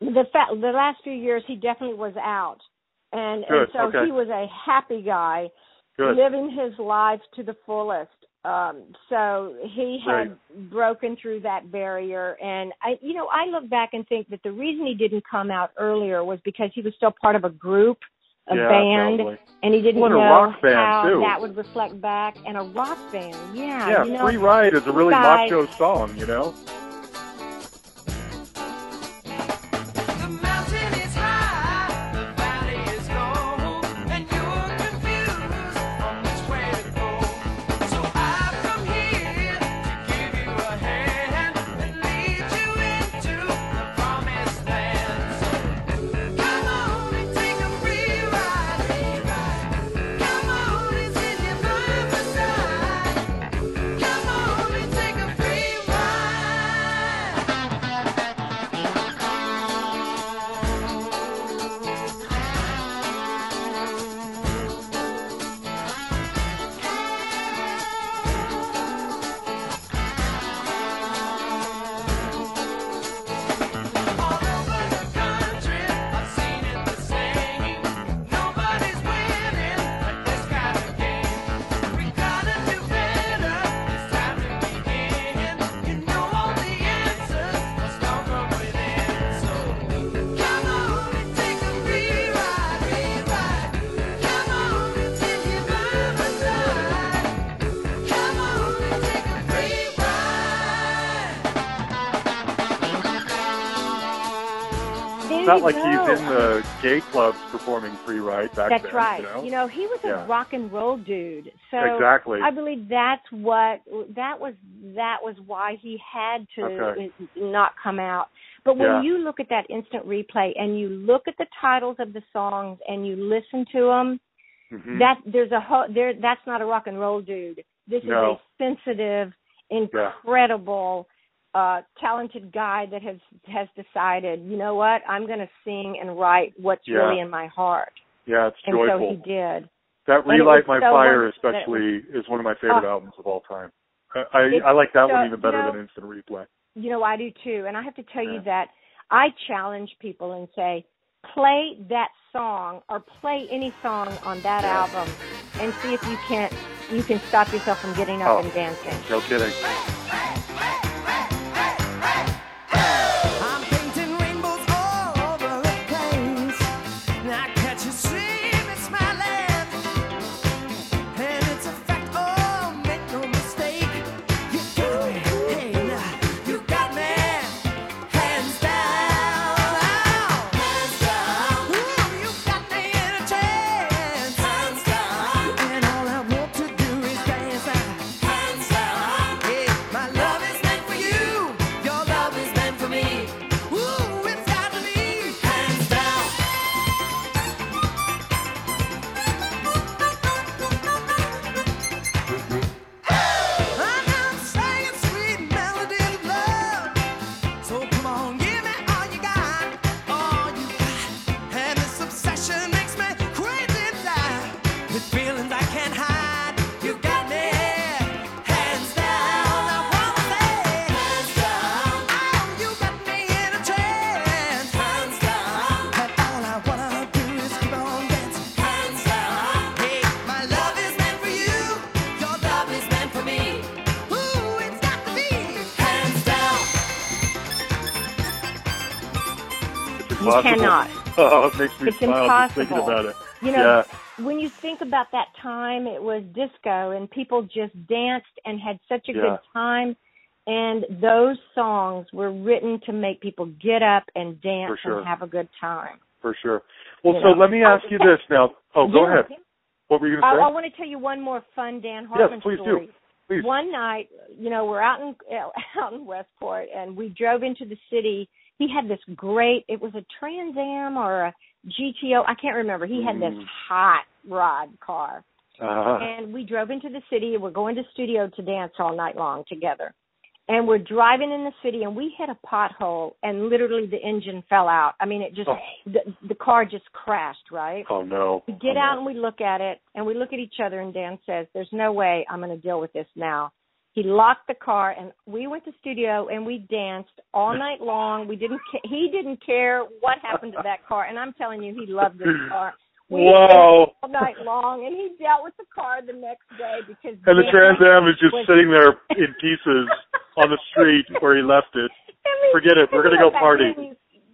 The fa- the last few years he definitely was out and and so okay. he was a happy guy Good. living his life to the fullest um so he had broken through that barrier and i you know i look back and think that the reason he didn't come out earlier was because he was still part of a group a yeah, band probably. and he didn't a know how too. that would reflect back and a rock band yeah Yeah, you know Free Ride is a really guy- macho song, you know? Not you like he's in the gay clubs performing free, right? Back That's then, right. You know? he was a Yeah. rock and roll dude. So exactly. I believe that's what that was. That was why he had to Okay. not come out. But when Yeah. you look at that instant replay and you look at the titles of the songs and you listen to them, Mhm. that there's a whole there. That's not a rock and roll dude. This is a sensitive, incredible, uh, talented guy that has has decided. You know what? I'm going to sing and write what's Yeah. really in my heart, yeah, it's and joyful. so he did. That Relight My so Fire, wonderful especially, is one of my favorite Oh. albums of all time. I I, I like that so- one even better you know- than Instant Replay. You know, I do too. And I have to tell Yeah. you that I challenge people and say, play that song or play any song on that Yeah. album and see if you can't you can stop yourself from getting up Oh. and dancing. No kidding. You impossible. cannot. <laughs> Oh, it makes me It's smile just thinking impossible. about it. You know, yeah, when you think about that time, it was disco and people just danced and had such a Yeah. good time. And those songs were written to make people get up and dance sure. and have a good time. for sure. Well, You so know. let me ask oh, you this now. Oh, go Yeah. ahead. What were you oh, I, going I to want to tell you one more fun Dan Yes, please do. story. say? Please. One night, you know, we're out in <laughs> out in Westport, and we drove into the city. He had this great. It was a Trans Am or a GTO. I can't remember. He had this Mm. hot rod car, Uh-huh. and we drove into the city. and We're going to studio to dance all night long together. And we're driving in the city, and we hit a pothole, and literally the engine fell out. I mean, it just Oh. the, the car just crashed, right? Oh no. We get Oh, out no. and we look at it and we look at each other and Dan says, "There's no way I'm going to deal with this now." He locked the car and we went to studio and we danced all night long. We didn't ca- he didn't care what happened to that car and I'm telling you he loved this car. We Wow. all night long and he dealt with the car the next day because And the Trans Am is just was- sitting there in <laughs> pieces on the street where he left it. I mean, Forget it. We're gonna go party.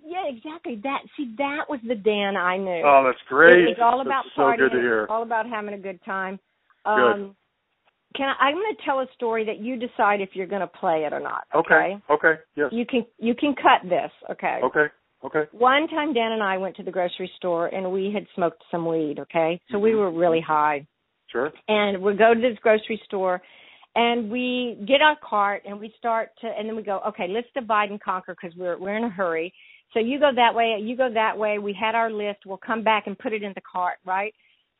Yeah, exactly. That see that was the Dan I knew. Oh, that's great. It's all about that's so partying. good to hear. It's all about having a good time. Good. Um, Can I, I'm going to tell a story that you decide if you're going to play it or not. Okay. Okay. Yes. You can you can cut this. Okay. Okay. Okay. One time, Dan and I went to the grocery store and we had smoked some weed. Okay, so we Mhm. were really high, Sure. and we go to this grocery store. And we get our cart and we start to, and then we go, okay, let's divide and conquer because we're we're in a hurry. So you go that way, you go that way. We had our list. We'll come back and put it in the cart, right?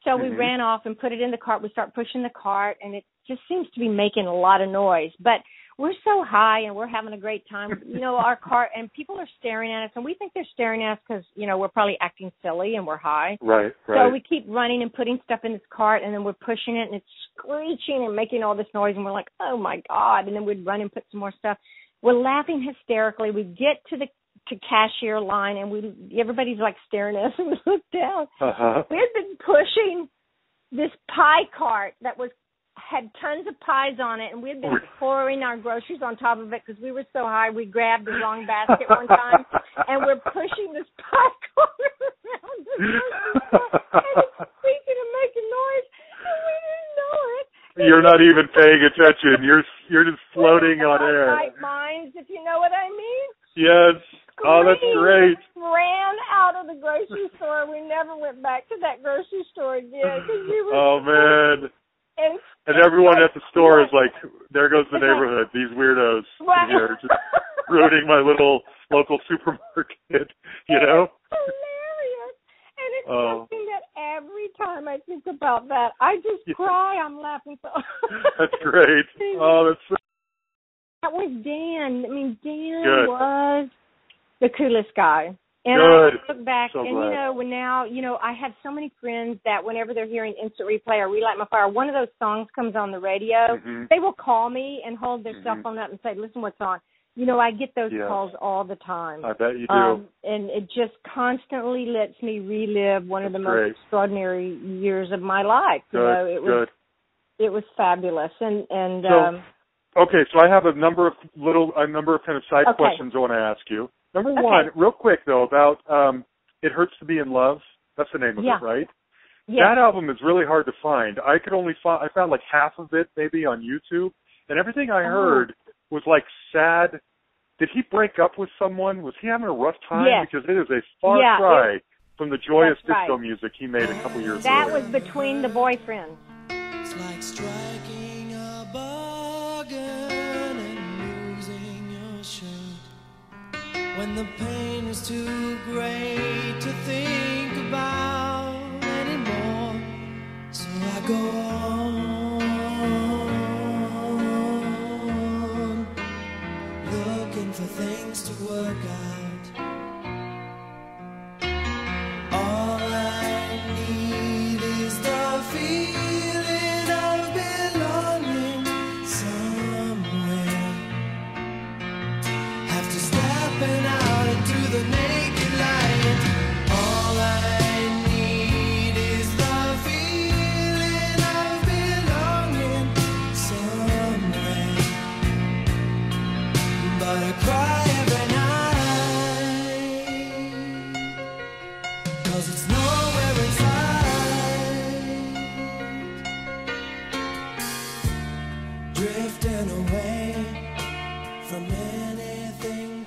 So we Mhm. ran off and put it in the cart. We start pushing the cart, and it just seems to be making a lot of noise. But we're so high and we're having a great time. You know, our cart and people are staring at us, and we think they're staring at us because you know we're probably acting silly and we're high. Right. right. So we keep running and putting stuff in this cart, and then we're pushing it, and it's screeching and making all this noise, and we're like, "Oh my god!" And then we'd run and put some more stuff. We're laughing hysterically. We get to the to cashier line, and we everybody's like staring at us, and <laughs> we look down. uh-huh. We had been pushing this pie cart that was had tons of pies on it, and we had been pouring our groceries on top of it because we were so high. We grabbed the wrong basket one time, <laughs> and we're pushing this pie cart around the grocery store, and it's squeaking and making noise, and we didn't know it. You're not even paying attention. You're you're just <laughs> floating on air. Right minds, if you know what I mean. Yes. Oh, that's great. Ran out of the grocery store. We never went back to that grocery store again because we were. Oh man. And, And everyone at the store is like, there goes the neighborhood. These weirdos Right. here just ruining my little local supermarket. <laughs> You know? hilarious. And it's Oh. something that every time I think about that, I just Yeah. cry. I'm laughing so. <laughs> <laughs> That's great. Oh, that's so That was Dan. I mean, Dan Good. was the coolest guy. And Good. I look back, So and glad. you know, when now, you know, I have so many friends that whenever they're hearing Instant Replay or Relight My Fire, one of those songs comes on the radio. Mhm. They will call me and hold their cell Mhm. phone up and say, "Listen, what's on?" You know, I get those Yes. calls all the time. I bet you do. Um, and it just constantly lets me relive one of the That's most extraordinary years of my life. You good. know, it was good. it was fabulous, and and So, um, Okay, so I have a number of little, a number of kind of side Okay. questions I want to ask you. Number Okay. one, real quick though, about um, "It Hurts to Be in Love." That's the name of Yeah. it, right? yeah, That album is really hard to find. I could only find, I found like half of it maybe on YouTube, and everything I Oh. heard was like sad. Did he break up with someone? Was he having a rough time? Yes. Because it is a far Yeah, cry from the joyous That's right. disco music he made a couple years that earlier. was between the boyfriends. When the pain is too great to think about anymore. So I go on, looking for things to work out.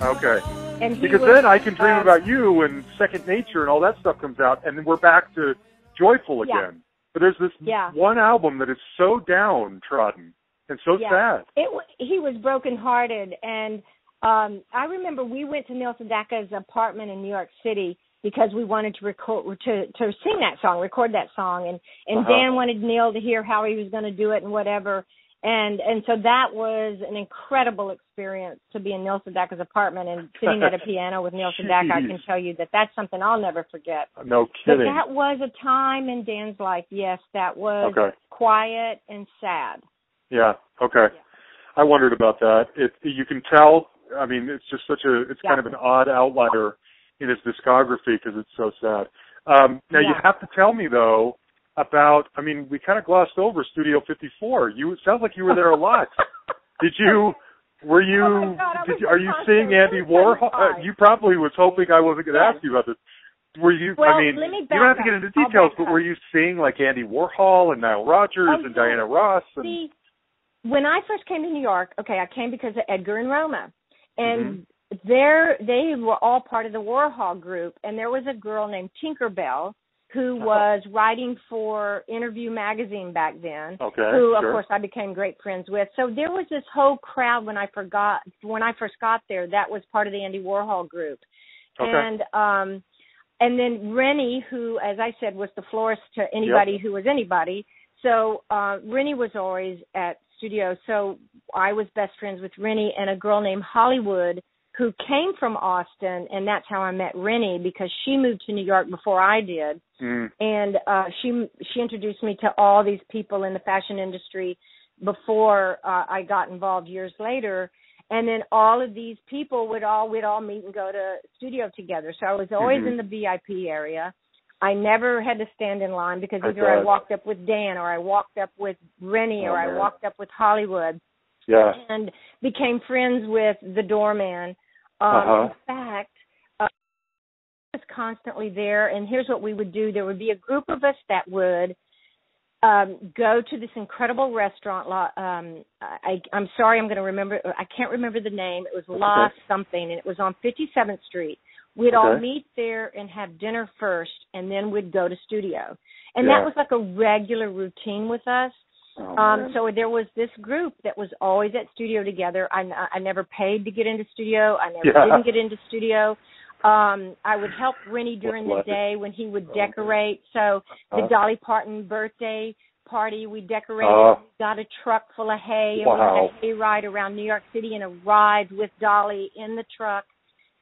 Okay. And Because was, then I can dream uh, about you and Second Nature and all that stuff comes out, and then we're back to joyful Yeah. again. But there's this Yeah. one album that is so downtrodden and so Yeah. sad. It he was brokenhearted, and um I remember we went to Neil Sedaka's apartment in New York City because we wanted to record to to sing that song, record that song, and and Uh-huh. Dan wanted Neil to hear how he was going to do it and whatever. And and so that was an incredible experience to be in Neil Sedaka's apartment and sitting at a <laughs> piano with Neil Sedaka. I can tell you that that's something I'll never forget. No But kidding. that was a time in Dan's life, yes, that was Okay. quiet and sad. Yeah. Okay. I wondered about that. It you can tell. I mean, it's just such a it's kind of an odd outlier in his discography because it's so sad. Um, now you have to tell me though about. I mean, we kind of glossed over Studio 54. You it sounds like you were there a lot. <laughs> Did you? Were you? Oh God, did you? Are you seeing Andy Warhol? Uh, you probably was hoping I wasn't going to Yes. ask you about this. Were you? Well, I mean, let me you don't have to get into details, but up. were you seeing like Andy Warhol and Nile Rodgers Oh, and yeah. Diana Ross? And, See, when I first came to New York, okay, I came because of Edgar and Roma, and Mm-hmm. there they were all part of the Warhol group, and there was a girl named Tinkerbell who Oh. was writing for Interview magazine back then. Okay, who of sure. course I became great friends with. So there was this whole crowd when I forgot when I first got there that was part of the Andy Warhol group. Okay. And um and then Rennie, who as I said was the florist to anybody who was anybody. So uh Rennie was always at studio. So I was best friends with Rennie and a girl named Hollywood who came from Austin and that's how I met Rennie because she moved to New York before I did Mm. and uh she she introduced me to all these people in the fashion industry before uh, I got involved years later and then all of these people would all we'd all meet and go to studio together so I was always Mhm. in the VIP area I never had to stand in line because either I bet. walked up with Dan or I walked up with Rennie Oh, or I walked up with Hollywood Yeah. and became friends with the doorman. Um, Uh-huh. In fact, uh, was constantly there, and here's what we would do: there would be a group of us that would um, go to this incredible restaurant. Um, I, I'm sorry, I'm going to remember. I can't remember the name. It was La okay. something, and it was on 57th Street. We'd all meet there and have dinner first, and then we'd go to studio. And Yeah. that was like a regular routine with us. Oh, Um, so there was this group that was always at studio together. I, I never paid to get into studio. I never Yeah. didn't get into studio. Um, I would help Rennie during the day when he would decorate. So the Uh-huh. Dolly Parton birthday party, we decorated. Uh, we got a truck full of hay, and Wow. we had a hay ride around New York City and arrived with Dolly in the truck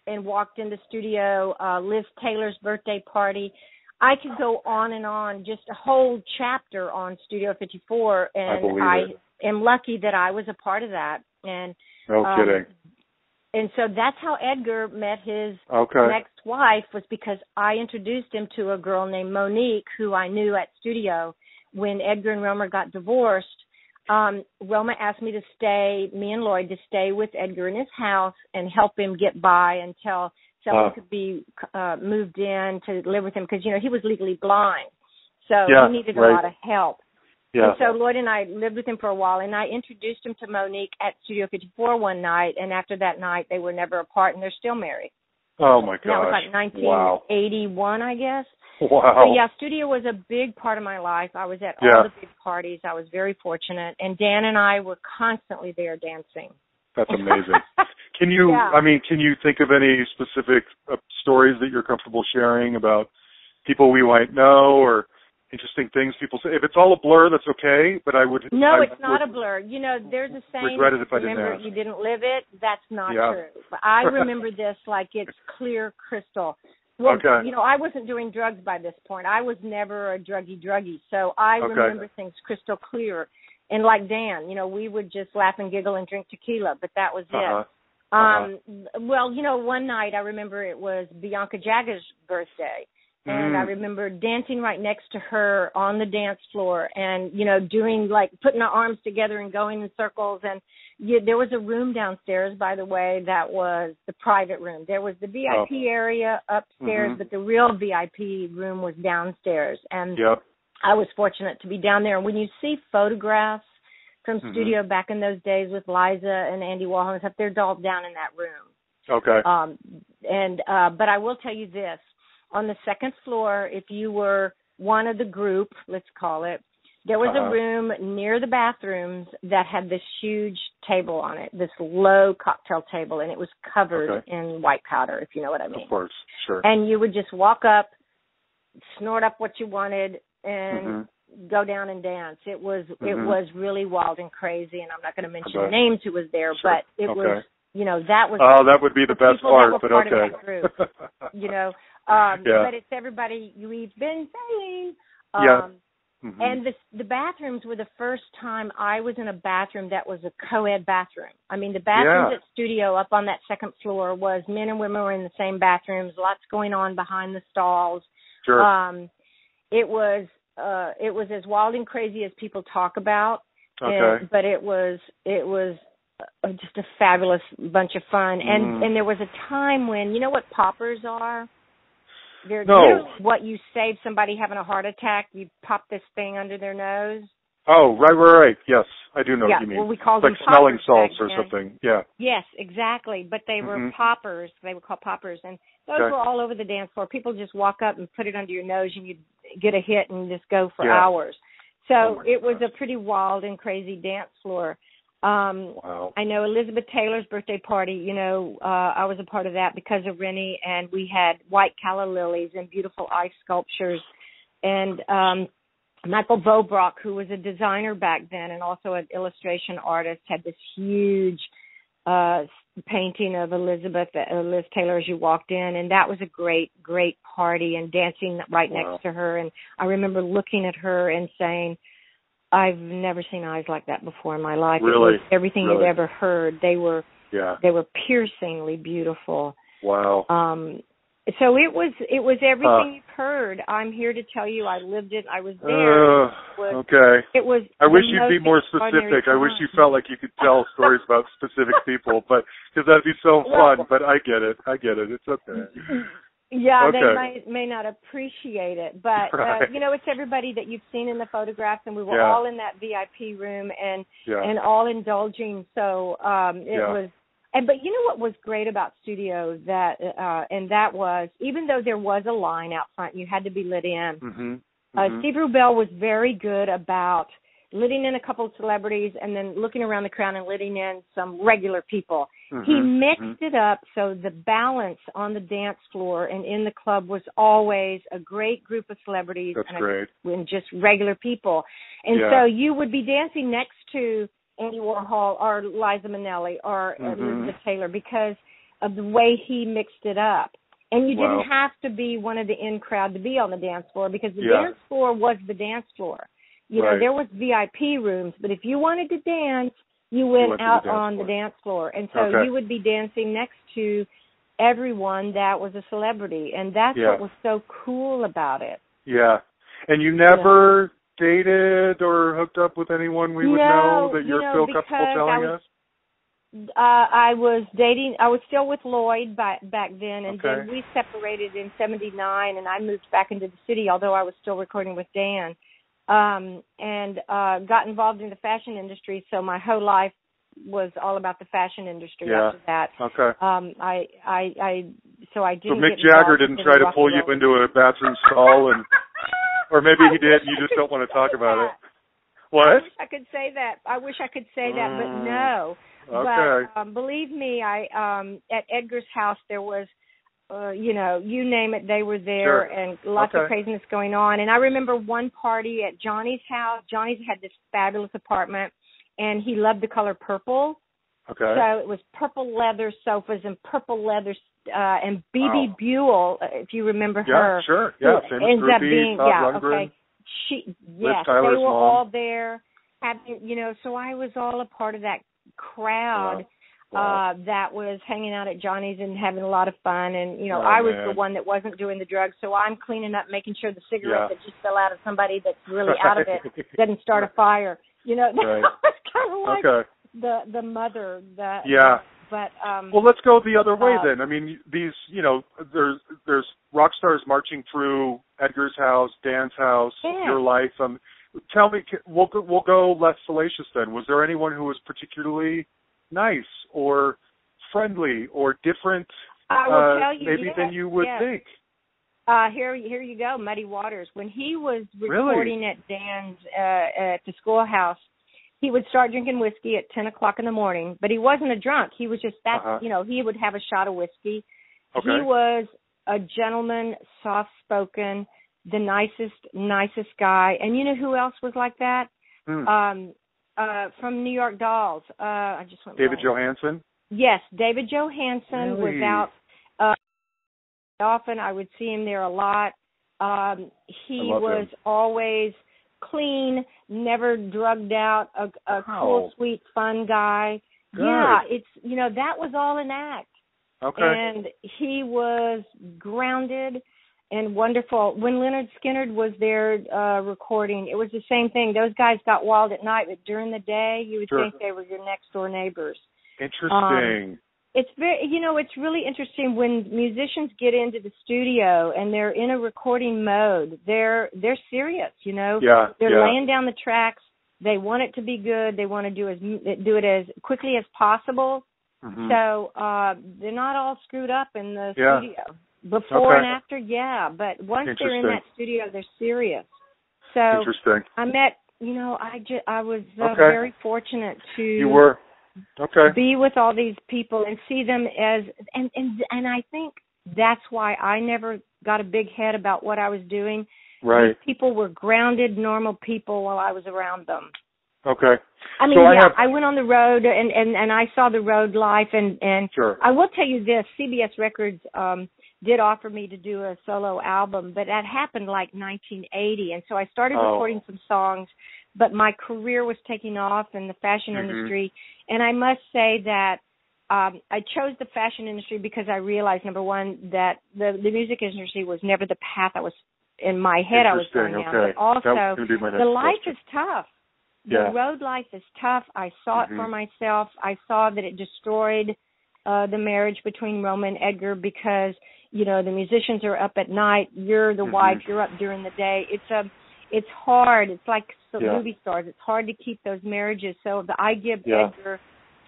and walked in the studio. Uh, Liz Taylor's birthday party. I could go on and on, just a whole chapter on Studio 54, and believe I am lucky that I was a part of that. And no um, kidding. and so that's how Edgar met his Okay. next wife was because I introduced him to a girl named Monique who I knew at studio when Edgar and Roma got divorced. Um, Roma asked me to stay, me and Lloyd, to stay with Edgar in his house and help him get by until someone Wow. could be uh, moved in to live with him because you know he was legally blind, so Yeah, he needed a lot of help. yeah. And so Lloyd and I lived with him for a while, and I introduced him to Monique at Studio 54 one night, and after that night, they were never apart, and they're still married. oh my And that was gosh. like Wow. 1981, I guess. Wow. So yeah, studio was a big part of my life. I was at Yeah. all the big parties. I was very fortunate, and Dan and I were constantly there dancing. That's <laughs> amazing. Can you? Yeah. I mean, can you think of any specific uh, stories that you're comfortable sharing about people we might know or interesting things people say? If it's all a blur, that's okay. But I would. No, I it's not a blur. You know, there's a saying. Regret it if I didn't remember, ask. you didn't live it. That's not Yeah. true. But I <laughs> remember this like it's clear crystal. Well, Okay. you know, I wasn't doing drugs by this point. I was never a druggy druggy, so I Okay. remember things crystal clear. And like Dan, you know, we would just laugh and giggle and drink tequila, but that was it. Uh-huh. Um, well, you know, one night I remember it was Bianca Jagger's birthday. And Mm. I remember dancing right next to her on the dance floor and, you know, doing like putting our arms together and going in circles. And you, there was a room downstairs, by the way, that was the private room. There was the VIP area upstairs, Mhm. but the real VIP room was downstairs. And Yep. I was fortunate to be down there. And when you see photographs from Mhm. studio back in those days with Liza and Andy Warhol and stuff, they're all down in that room. Okay. Um, and uh, but I will tell you this: on the second floor, if you were one of the group, let's call it, there was Uh-huh. a room near the bathrooms that had this huge table on it, this low cocktail table, and it was covered Okay. in white powder, if you know what I mean of course. Sure. and you would just walk up, snort up what you wanted, and Mhm. go down and dance. It was it Mhm. was really wild and crazy, and I'm not going to mention Okay. names who was there, Sure. but it Okay. was you know that was Oh, that would be the best part, but part okay. group. <laughs> you know. Um Yeah. but it's everybody we've been saying. Yeah. Um Mhm. and the the bathrooms were the first time I was in a bathroom that was a co-ed bathroom. I mean, the bathrooms Yeah. at studio up on that second floor was men and women were in the same bathrooms. Lots going on behind the stalls. sure. Um, it was uh, it was as wild and crazy as people talk about. okay. And, but it was it was uh, just a fabulous bunch of fun. And Mm. and there was a time when you know what poppers are. They're No. what you save somebody having a heart attack. You pop this thing under their nose. oh, right, right, right. Yes, I do know yeah, what you mean. well we called like them smelling salts or something. Yeah. Yes, exactly. But they were Mhm. poppers. They were called poppers, and those Okay. were all over the dance floor. People just walk up and put it under your nose, and you get a hit and just go for Yeah. hours. So Oh it was gosh. a pretty wild and crazy dance floor. Um, Wow. I know Elizabeth Taylor's birthday party. You know, uh, I was a part of that because of Rennie, and we had white calla lilies and beautiful ice sculptures, and um, Michael Vollbracht, who was a designer back then and also an illustration artist, had this huge uh painting of Elizabeth uh, Liz Taylor as you walked in and that was a great great party and dancing right Wow. next to her and I remember looking at her and saying I've never seen eyes like that before in my life. Really? everything Really? you'd ever heard. They were Yeah. they were piercingly beautiful. Wow. Um so it was it was everything Huh. you've heard. I'm here to tell you I lived it. I was there. Uh, was- okay. it was I wish you'd be more specific. I wish you felt like you could tell <laughs> stories about specific people, but because that'd be so fun. But I get it. I get it. It's okay. Yeah, they Okay. might may not appreciate it, but uh, you know, it's everybody that you've seen in the photographs, and we were Yeah. all in that VIP room and Yeah. and all indulging. So um it Yeah. was, and but you know what was great about studio that uh and that was even though there was a line out front you had to be lit in Mhm. uh Mhm. steve rubell was very good about letting in a couple of celebrities and then looking around the crowd and letting in some regular people he Mhm. mixed Mhm. it up so the balance on the dance floor and in the club was always a great group of celebrities and, a, and just regular people and Yeah. so you would be dancing next to Andy Warhol or Liza Minnelli or Mhm. Elizabeth Taylor because of the way he mixed it up. And you Wow. didn't have to be one of the in crowd to be on the dance floor because the Yeah. dance floor was the dance floor. You know, there was VIP rooms, but if you wanted to dance, you went went, to the out on floor. the dance floor. And so Okay. you would be dancing next to everyone that was a celebrity. And that's Yeah. what was so cool about it. Yeah. And you never dated or hooked up with anyone we would No, know that you you're know, feel comfortable telling was- us? uh I was dating I was still with Lloyd back back then and then we separated in 79 and I moved back into the city although I was still recording with Dan um and uh got involved in the fashion industry so my whole life was all about the fashion industry Yeah. after that Okay. um I I I so I So didn't Mick get Jagger didn't try to pull you into a bathroom stall and <laughs> or maybe I he did, wish you I just don't want to talk about it. that. I What? wish I could say that. I wish I could say that, but Mm. no. Okay. But um, believe me, I um at Edgar's house there was uh you know, you name it, they were there Sure. and lots Okay. of craziness going on. And I remember one party at Johnny's house. Johnny's had this fabulous apartment and he loved the color purple. Okay. So it was purple leather sofas and purple leather uh and Bebe Wow. Buell, uh, if you remember yeah, her sure. Yeah, ends up being Todd yeah Rundgren. okay she yes they were mom. all there having you know so i was all a part of that crowd Wow. uh that was hanging out at johnny's and having a lot of fun and you know Oh, i was man. the one that wasn't doing the drugs so i'm cleaning up making sure the cigarette Yeah. that just fell out of somebody that's really out of it <laughs> doesn't start a fire you know <laughs> Right. it's kind of like Okay. the the mother the Yeah. But um Well, let's go the other way Uh, then. I mean, these, you know, there's there's rock stars marching through Edgar's house, Dan's house, Yeah. your life. Um, tell me, we'll go, we'll go less salacious then. Was there anyone who was particularly nice or friendly or different, I will uh, tell you, maybe than you would think? Uh, here, here you go, Muddy Waters. When he was Really? recording at Dan's uh, at the schoolhouse, he would start drinking whiskey at ten o'clock in the morning. But he wasn't a drunk. He was just that. Uh-huh. You know, he would have a shot of whiskey. Okay. He was a gentleman, soft spoken, the nicest, nicest guy. And you know who else was like that? Hmm. Um, uh, from New York Dolls. Uh, I just went. David blank. Johansen. Yes, David Johansen Really? was out uh often. I would see him there a lot. Um he was him. always clean, never drugged out, a, a cool, sweet, fun guy. Good. Yeah, it's you know, that was all an act. Okay. And he was grounded and wonderful. When Lynyrd Skynyrd was there uh recording, it was the same thing. Those guys got wild at night, but during the day you would Sure. think they were your next door neighbors Interesting. It's very you know it's really interesting when musicians get into the studio and they're in a recording mode they're they're serious you know yeah. they're yeah. laying down the tracks they want it to be good they want to do as do it as quickly as possible Mhm. so uh they're not all screwed up in the Yeah. studio before Okay. and after yeah but once they're in that studio they're serious so Interesting. i met you know i just i was uh, Okay. very fortunate to You were. Okay. be with all these people and see them as and and and I think that's why I never got a big head about what I was doing. Right. These people were grounded, normal people while I was around them. Okay. I mean, So I yeah, have- I went on the road and and and I saw the road life and and Sure. I will tell you this: CBS Records um did offer me to do a solo album, but that happened like 1980, and so I started Oh. recording some songs. But my career was taking off in the fashion Mhm. industry, and I must say that um I chose the fashion industry because I realized number one that the the music industry was never the path I was in my head I was going down. Okay. But also, that was going to be my next the life question. is tough. Yeah. The road life is tough. I saw it for myself. I saw that it destroyed uh the marriage between Roma and Edgar because you know the musicians are up at night. You're the Mhm. wife. You're up during the day. It's a it's hard. It's like so Yeah. movie stars. It's hard to keep those marriages. So the, I give Yeah. Edgar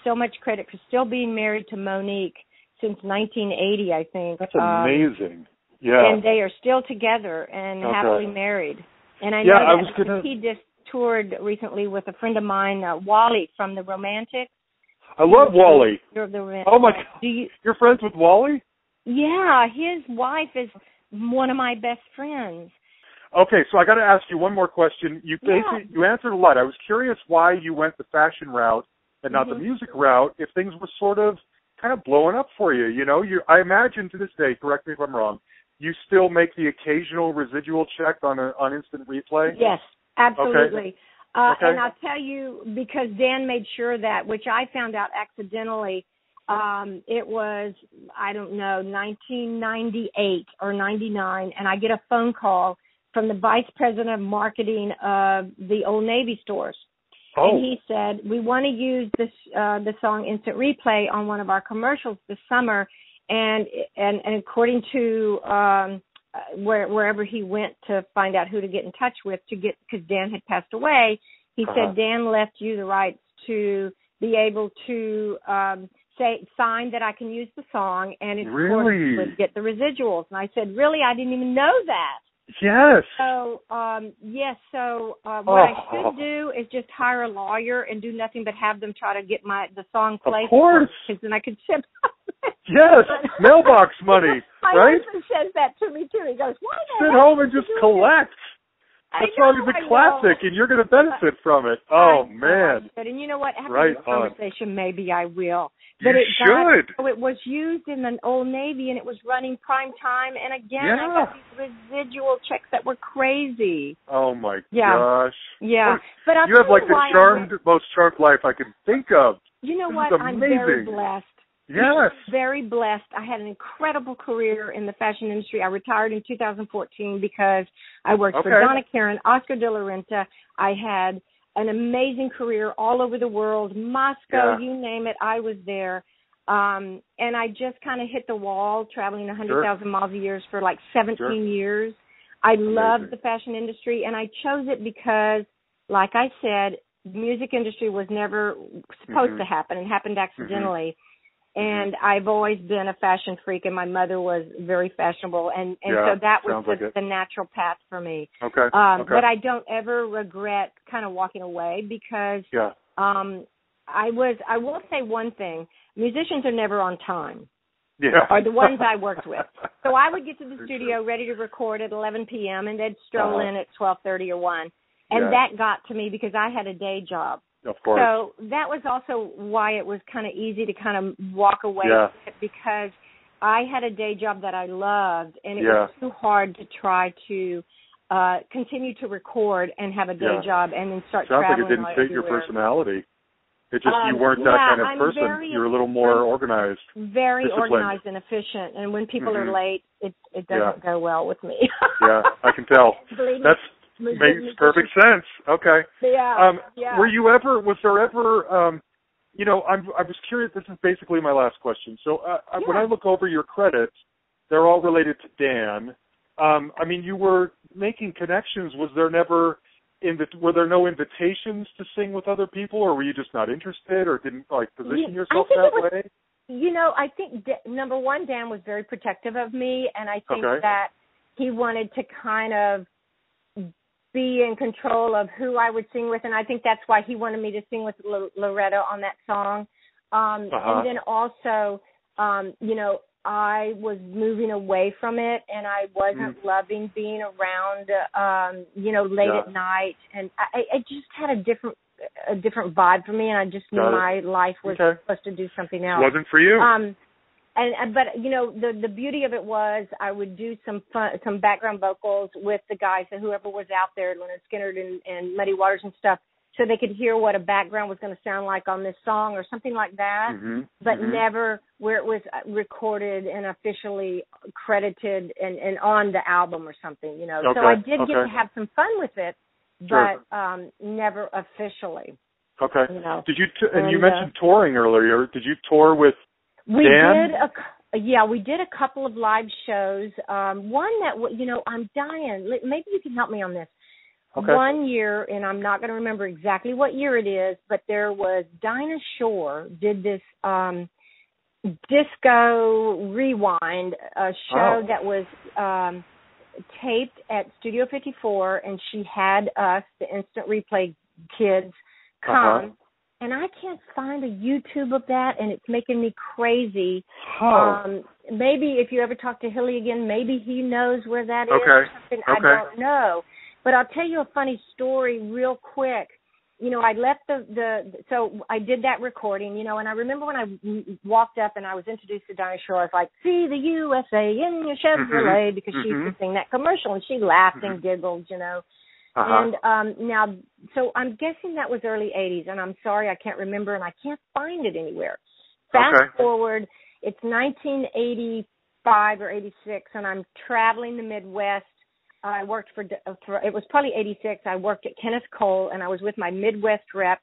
so much credit for still being married to Monique since 1980, I think. That's Um, amazing. yeah. and they are still together and Okay. happily married. And I Yeah, know I was gonna- he just toured recently with a friend of mine, uh, Wally from the Romantics. I love Wally. You're the Romantics. Oh my God. Do you? You're friends with Wally? Yeah, his wife is one of my best friends. Okay, so I got to ask you one more question. You Yeah. basically you answered a lot. I was curious why you went the fashion route and not Mhm. the music route. If things were sort of kind of blowing up for you, you know, you I imagine to this day. Correct me if I'm wrong. You still make the occasional residual check on a on instant replay. Yes, absolutely. Uh, Okay. And I'll tell you because Dan made sure that, which I found out accidentally. Um, it was I don't know 1998 or 99, and I get a phone call from the vice president of marketing of the Old Navy stores. Oh, and he said we want to use this uh the song instant replay on one of our commercials this summer and and, and according to um uh, where wherever he went to find out who to get in touch with to get because Dan had passed away he Uh-huh. said Dan left you the rights to be able to um say sign that I can use the song and it of course Really? would get the residuals and I said really I didn't even know that yes. so, um, yes. So, uh, what I Oh. should do is just hire a lawyer and do nothing but have them try to get my the song played. Of course. because then I could ship. <laughs> Yes. <laughs> Mailbox money, My right? husband says that to me too. He goes, "Why Sit home and just collect. This?" That I song know, is I a know. classic, and you're going to benefit from it. Oh know, man. I should. And you know what? After Right this on. conversation, maybe I will. You But it got, should. so it was used in the Old Navy, and it was running prime time. And again, I got these residual checks that were crazy. Oh my Yeah. gosh. Yeah, What- but I'll you have like the I charmed, most charmed life I can think of. You know This what? I'm very blessed. Yes. <laughs> Very blessed. I had an incredible career in the fashion industry. I retired in 2014 because I worked for Donna Karan, Oscar de la Renta. I had an amazing career all over the world, Moscow, Yeah. you name it. I was there. Um, and I just kind of hit the wall traveling 100,000 miles a year for like 17 Sure. years. I loved the fashion industry and I chose it because, like I said, the music industry was never supposed Mhm. to happen. It happened accidentally. And I've always been a fashion freak, and my mother was very fashionable, and and Yeah, so that was the, like the natural path for me. Okay. Um, okay. But I don't ever regret kind of walking away because yeah. um, I was. I will say one thing: musicians are never on time. Yeah. Are the ones I worked with. <laughs> So I would get to the For studio ready to record at 11 p.m. and they'd stroll Uh-huh. in at 12:30 or 1, and Yeah. that got to me because I had a day job. Of course. So that was also why it was kind of easy to kind of walk away Yeah. because I had a day job that I loved and it Yeah. was too hard to try to uh continue to record and have a day Yeah. job and then start Sounds like it didn't fit your personality. It just you Um, weren't that kind of I'm person. you were a little more organized. Very disciplined. organized and efficient and when people Mhm. are late it it doesn't go well with me. Yeah, I can tell. <laughs> Believe That's makes perfect sense. Okay. Yeah. Um, yeah. Were you ever? Was there ever? Um, you know, I'm. I was curious. This is basically my last question. So uh, I- when I look over your credits, they're all related to Dan. Um, I mean, you were making connections. Was there never? Invi- were there no invitations to sing with other people, or were you just not interested, or didn't like position Yeah, yourself that was- way? you know, I think da- number one, Dan was very protective of me, and I think Okay. that he wanted to kind of be in control of who I would sing with, and I think that's why he wanted me to sing with L- Loleatta on that song. Um, Uh-huh. And then also, um, you know, I was moving away from it, and I wasn't loving being around, um, you know, late Yeah. at night, and I, I just had a different a different vibe for me, and I just knew it. my life was Okay. supposed to do something else. Wasn't for you. Um, and and- but you know the the beauty of it was I would do some fun some background vocals with the guys and whoever was out there, Lynyrd Skynyrd and, and Muddy Waters and stuff, so they could hear what a background was going to sound like on this song or something like that. hmm But never where it was uh, recorded and officially credited and, and on the album or something, you know. Okay, So I did get to have some fun with it, Sure. but um never officially, Okay. you know. Did you? T- and, you And, uh, mentioned touring earlier. Did you tour with? We Dan? did a yeah, we did a couple of live shows. Um one that you know, I'm dying. Maybe you can help me on this. Okay. one year, and I'm not going to remember exactly what year it is, but there was Dinah Shore did this um disco rewind a show Oh. that was um taped at Studio 54 and she had us the instant replay kids come Uh-huh. And I can't find a YouTube of that and it's making me crazy. Oh. Um maybe if you ever talk to Hilly again, maybe he knows where that is Okay. or something. I don't know. But I'll tell you a funny story real quick. You know, I left the the so I did that recording, you know, and I remember when I w- walked up and I was introduced to Dinah Shore, I was like, "See the USA in your Chevrolet," because she used to Mhm. sing that commercial, and she laughed and giggled, you know. Uh-huh. And um now, so I'm guessing that was early '80s, and I'm sorry I can't remember, and I can't find it anywhere. Fast Okay. forward, it's 1985 or '86, and I'm traveling the Midwest. I worked for, for it was probably '86. I worked at Kenneth Cole, and I was with my Midwest rep.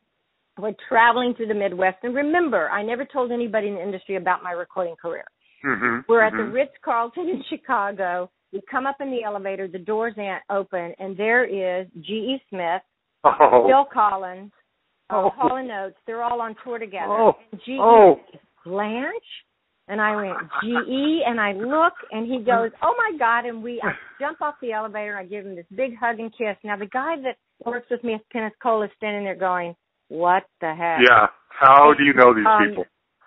We're traveling through the Midwest, and remember, I never told anybody in the industry about my recording career. Mhm. We're at the Mhm. Ritz Carlton in Chicago. We come up in the elevator, the doors ain't open, and there is G.E. Smith, Oh. Phil Collins, uh, Oh. Hall and Oates. They're all on tour together. Oh. And G.E. Oh. Blanche? And I went, G.E. And I look, and he goes, oh my God. And we, I <laughs> jump off the elevator, and I give him this big hug and kiss. Now, the guy that works with me at Kenneth Cole is standing there going, what the heck? Yeah. How do you know these Um, people?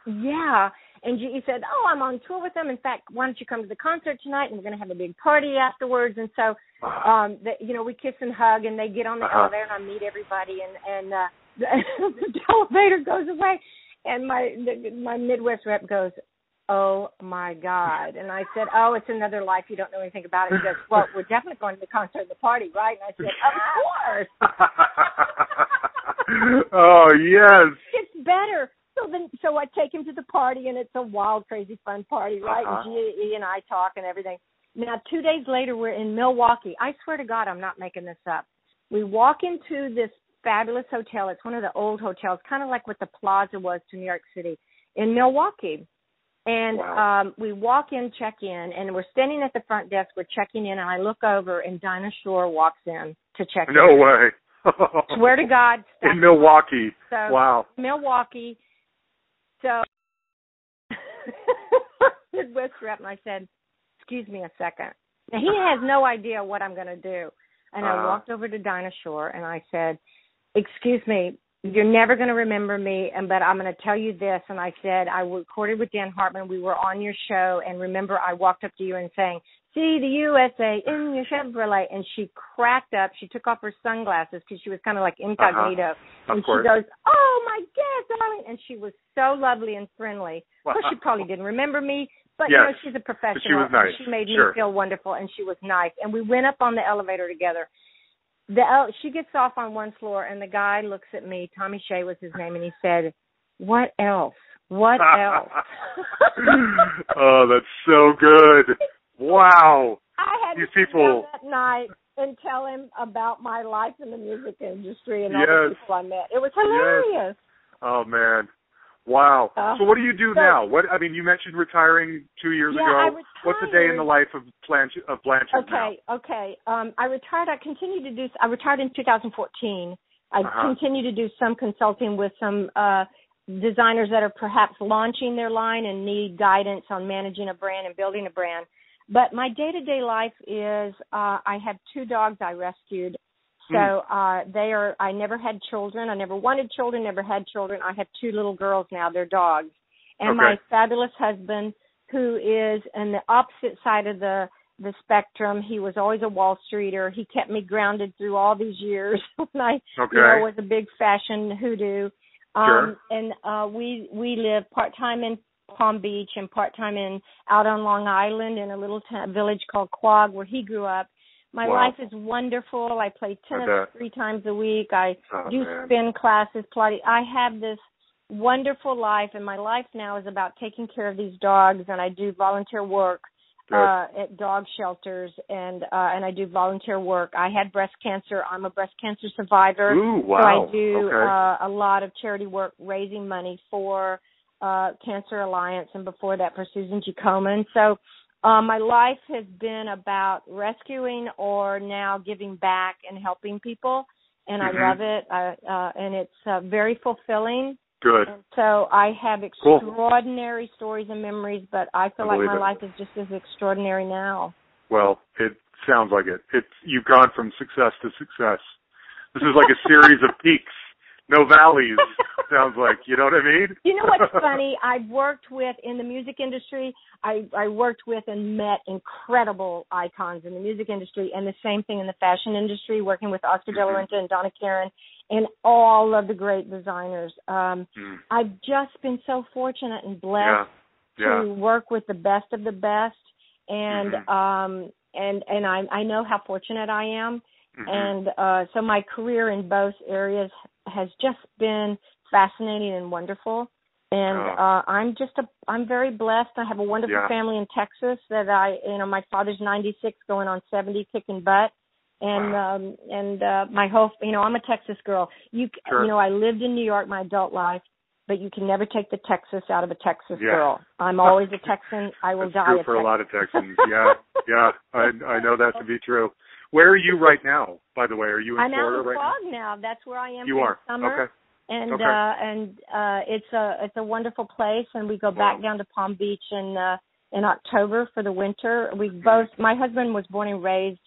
Yeah. And he said, "Oh, I'm on tour with them. In fact, why don't you come to the concert tonight? And we're going to have a big party afterwards." And so, um, the, you know, we kiss and hug, and they get on the Uh-huh. elevator, and I meet everybody, and and uh, the, <laughs> the elevator goes away, and my the, my Midwest rep goes, "Oh my God!" And I said, "Oh, it's another life. You don't know anything about it." He goes, "Well, we're definitely going to the concert and the party, right?" And I said, "Of course." <laughs> oh yes. it's better. So then, so I take him to the party, and it's a wild, crazy, fun party, right? Uh-huh. And G and I talk and everything. Now, two days later, we're in Milwaukee. I swear to God, I'm not making this up. We walk into this fabulous hotel. It's one of the old hotels, kind of like what the Plaza was to New York City in Milwaukee. And Wow. um we walk in, check in, and we're standing at the front desk. We're checking in, and I look over, and Dinah Shore walks in to check No in. No way. <laughs> Swear to God, In Milwaukee. so Wow. Milwaukee. So <laughs> Midwest rep, and I said, "Excuse me a second. Now he has no idea what I'm going to do, and I Uh-huh. walked over to Dinah Shore and I said, "Excuse me, you're never going to remember me, and but I'm going to tell you this." And I said, "I recorded with Dan Hartman. We were on your show, and remember, I walked up to you and saying." See the USA in your Chevrolet, and she cracked up. She took off her sunglasses because she was kind of like incognito, Uh-huh. Of and course. she goes, "Oh my God, darling!" And she was so lovely and friendly. Of course, she probably didn't remember me, but you know, she's a professional. she was nice. She made Sure. me feel wonderful, and she was nice. And we went up on the elevator together. The el- she gets off on one floor, and the guy looks at me. Tommy Shea was his name, and he said, "What else? What <laughs> else?" <laughs> oh, that's so good. <laughs> Wow. I had These to people- that night and tell him about my life in the music industry and all Yes. the people I met. It was hilarious. Oh man. Wow. Uh, so what do you do so- now? What I mean, you mentioned retiring two years Yeah, I ago. What's a day in the life of Blanche of Blanche now? Okay, okay. Um, I retired. I continued to do. I retired in 2014. I Uh-huh. continue to do some consulting with some uh, designers that are perhaps launching their line and need guidance on managing a brand and building a brand. But my day-to-day life is uh, I have two dogs I rescued. So uh they are I never had children. I never wanted children, never had children. I have two little girls now, they're dogs. And my fabulous husband who is on the opposite side of the the spectrum. He was always a Wall Streeter. He kept me grounded through all these years <laughs> when I Okay. you know was a big fashion hoodoo. Um Sure. and uh we we live part time in Palm Beach and part time in out on Long Island in a little t- village called Quogue where he grew up. My Wow. life is wonderful. I play tennis three times a week. I Oh, do man. spin classes, Pilates. I have this wonderful life, and my life now is about taking care of these dogs. And I do volunteer work uh, at dog shelters, and uh, and I do volunteer work. I had breast cancer. I'm a breast cancer survivor. Ooh, So. I do okay. uh, a lot of charity work raising money for uh Cancer Alliance and before that for Susan G. Komen. So Uh, my life has been about rescuing or now giving back and helping people, and Mhm. I love it. I, uh, and it's uh, very fulfilling. Good. And so I have Cool. extraordinary stories and memories, but I feel I like my it. life is just as extraordinary now. Well, it sounds like it. It's you've gone from success to success. This is like a series of peaks, no valleys. <laughs> sounds like you know what I mean. You know what's <laughs> funny? I've worked with in the music industry. I I worked with and met incredible icons in the music industry, and the same thing in the fashion industry, working with Oscar De La Mhm. Renta and Donna Karan and all of the great designers. Um, Mm. I've just been so fortunate and blessed Yeah. to work with the best of the best, and Mhm. um, and and I I know how fortunate I am Mhm. and uh so my career in both areas has just been fascinating and wonderful and uh i'm just a i'm very blessed i have a wonderful Yeah. family in texas that i you know my father's 96 going on 70 kicking butt and Wow. um and uh my whole you know i'm a texas girl you Sure. you know i lived in new york my adult life but you can never take the texas out of a texas Yeah. girl i'm <laughs> always a texan i will That's die true for a lot of Texans. Yeah, yeah, I I know that to be <laughs> true. Where are you right now? By the way, are you in I'm out Florida in right Quogue now. That's where I am? You are. summer. Okay. and Okay. uh and uh it's a it's a wonderful place and we go back Wow. down to Palm Beach in uh in October for the winter. We both my husband was born and raised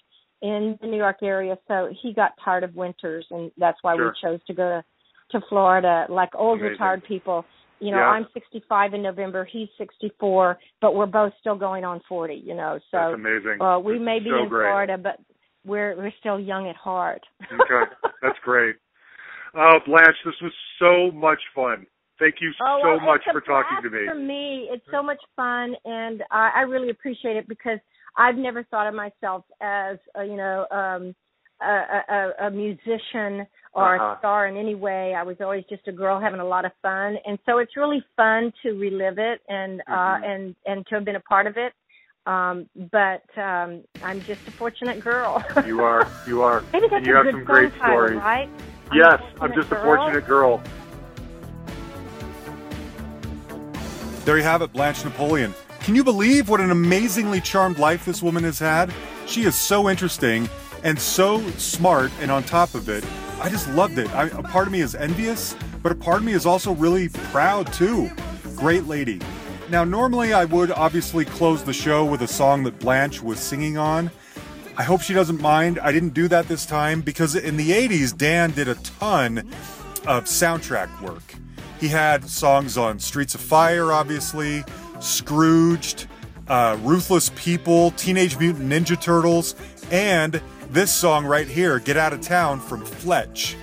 in the New York area so he got tired of winters and that's why Sure. we chose to go to to Florida like old Amazing. retired people. You know, Yeah. I'm 65 in November, he's 64, but we're both still going on 40, you know. So That's amazing. uh we may be so in great. Florida but we're we're still young at heart. Okay, <laughs> that's great. Oh, Blanche, this was so much fun. Thank you Oh, so well, much for talking to me. For me, it's so much fun, and I, I really appreciate it because I've never thought of myself as a, you know um, a, a, a musician or Uh-huh. a star in any way. I was always just a girl having a lot of fun, and so it's really fun to relive it and Mhm. uh, and and to have been a part of it. Um, but um, I'm just a fortunate girl. <laughs> You are, you are, Maybe that's and you a have good some great title, stories. right? I'm Yes, I'm fortunate just a fortunate girl. There you have it, Blanche Napoleon. Can you believe what an amazingly charmed life this woman has had? She is so interesting and so smart, and on top of it, I just loved it. I, a part of me is envious, but a part of me is also really proud too. Great lady. Now, normally I would obviously close the show with a song that Blanche was singing on. I hope she doesn't mind. I didn't do that this time because in the 80s, Dan did a ton of soundtrack work. He had songs on Streets of Fire, obviously, Scrooged, uh, Ruthless People, Teenage Mutant Ninja Turtles, and this song right here, Get Out of Town from Fletch.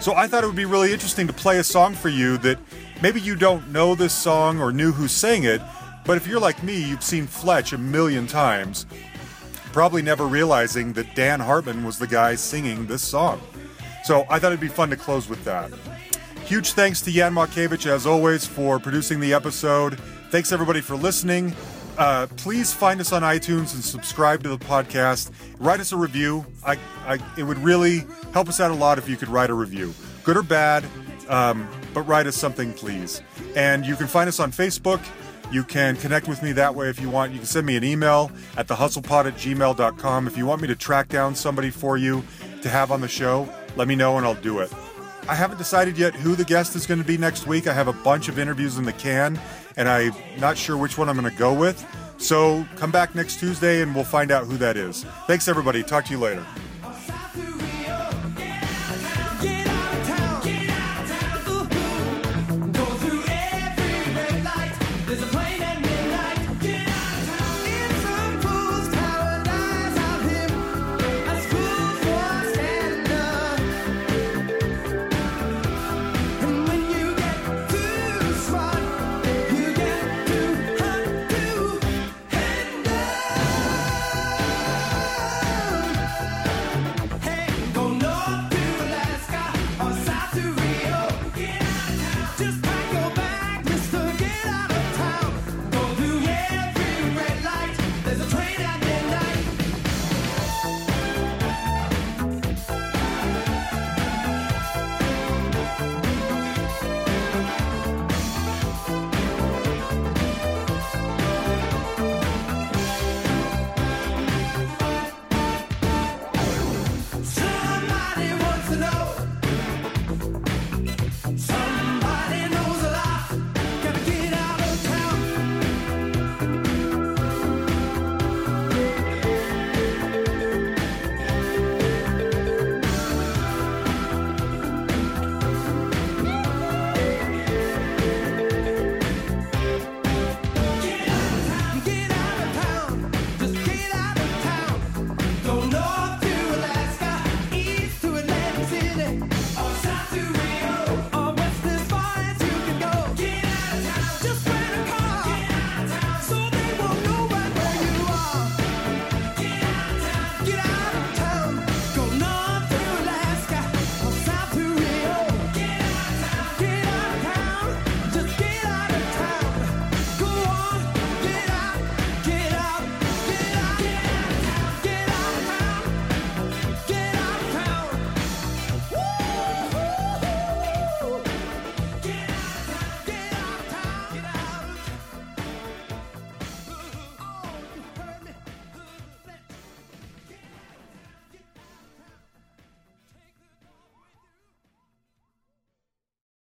So I thought it would be really interesting to play a song for you that maybe you don't know this song or knew who sang it, but if you're like me, you've seen Fletch a million times, probably never realizing that Dan Hartman was the guy singing this song. So I thought it'd be fun to close with that. Huge thanks to Jan Markevich, as always, for producing the episode. Thanks everybody for listening. Uh, please find us on iTunes and subscribe to the podcast. Write us a review. I, I, it would really help us out a lot if you could write a review, good or bad. Um, but write us something, please. And you can find us on Facebook. You can connect with me that way if you want. You can send me an email at thehustlepod at gmail.com. If you want me to track down somebody for you to have on the show, let me know and I'll do it. I haven't decided yet who the guest is going to be next week. I have a bunch of interviews in the can, and I'm not sure which one I'm going to go with. So come back next Tuesday and we'll find out who that is. Thanks, everybody. Talk to you later.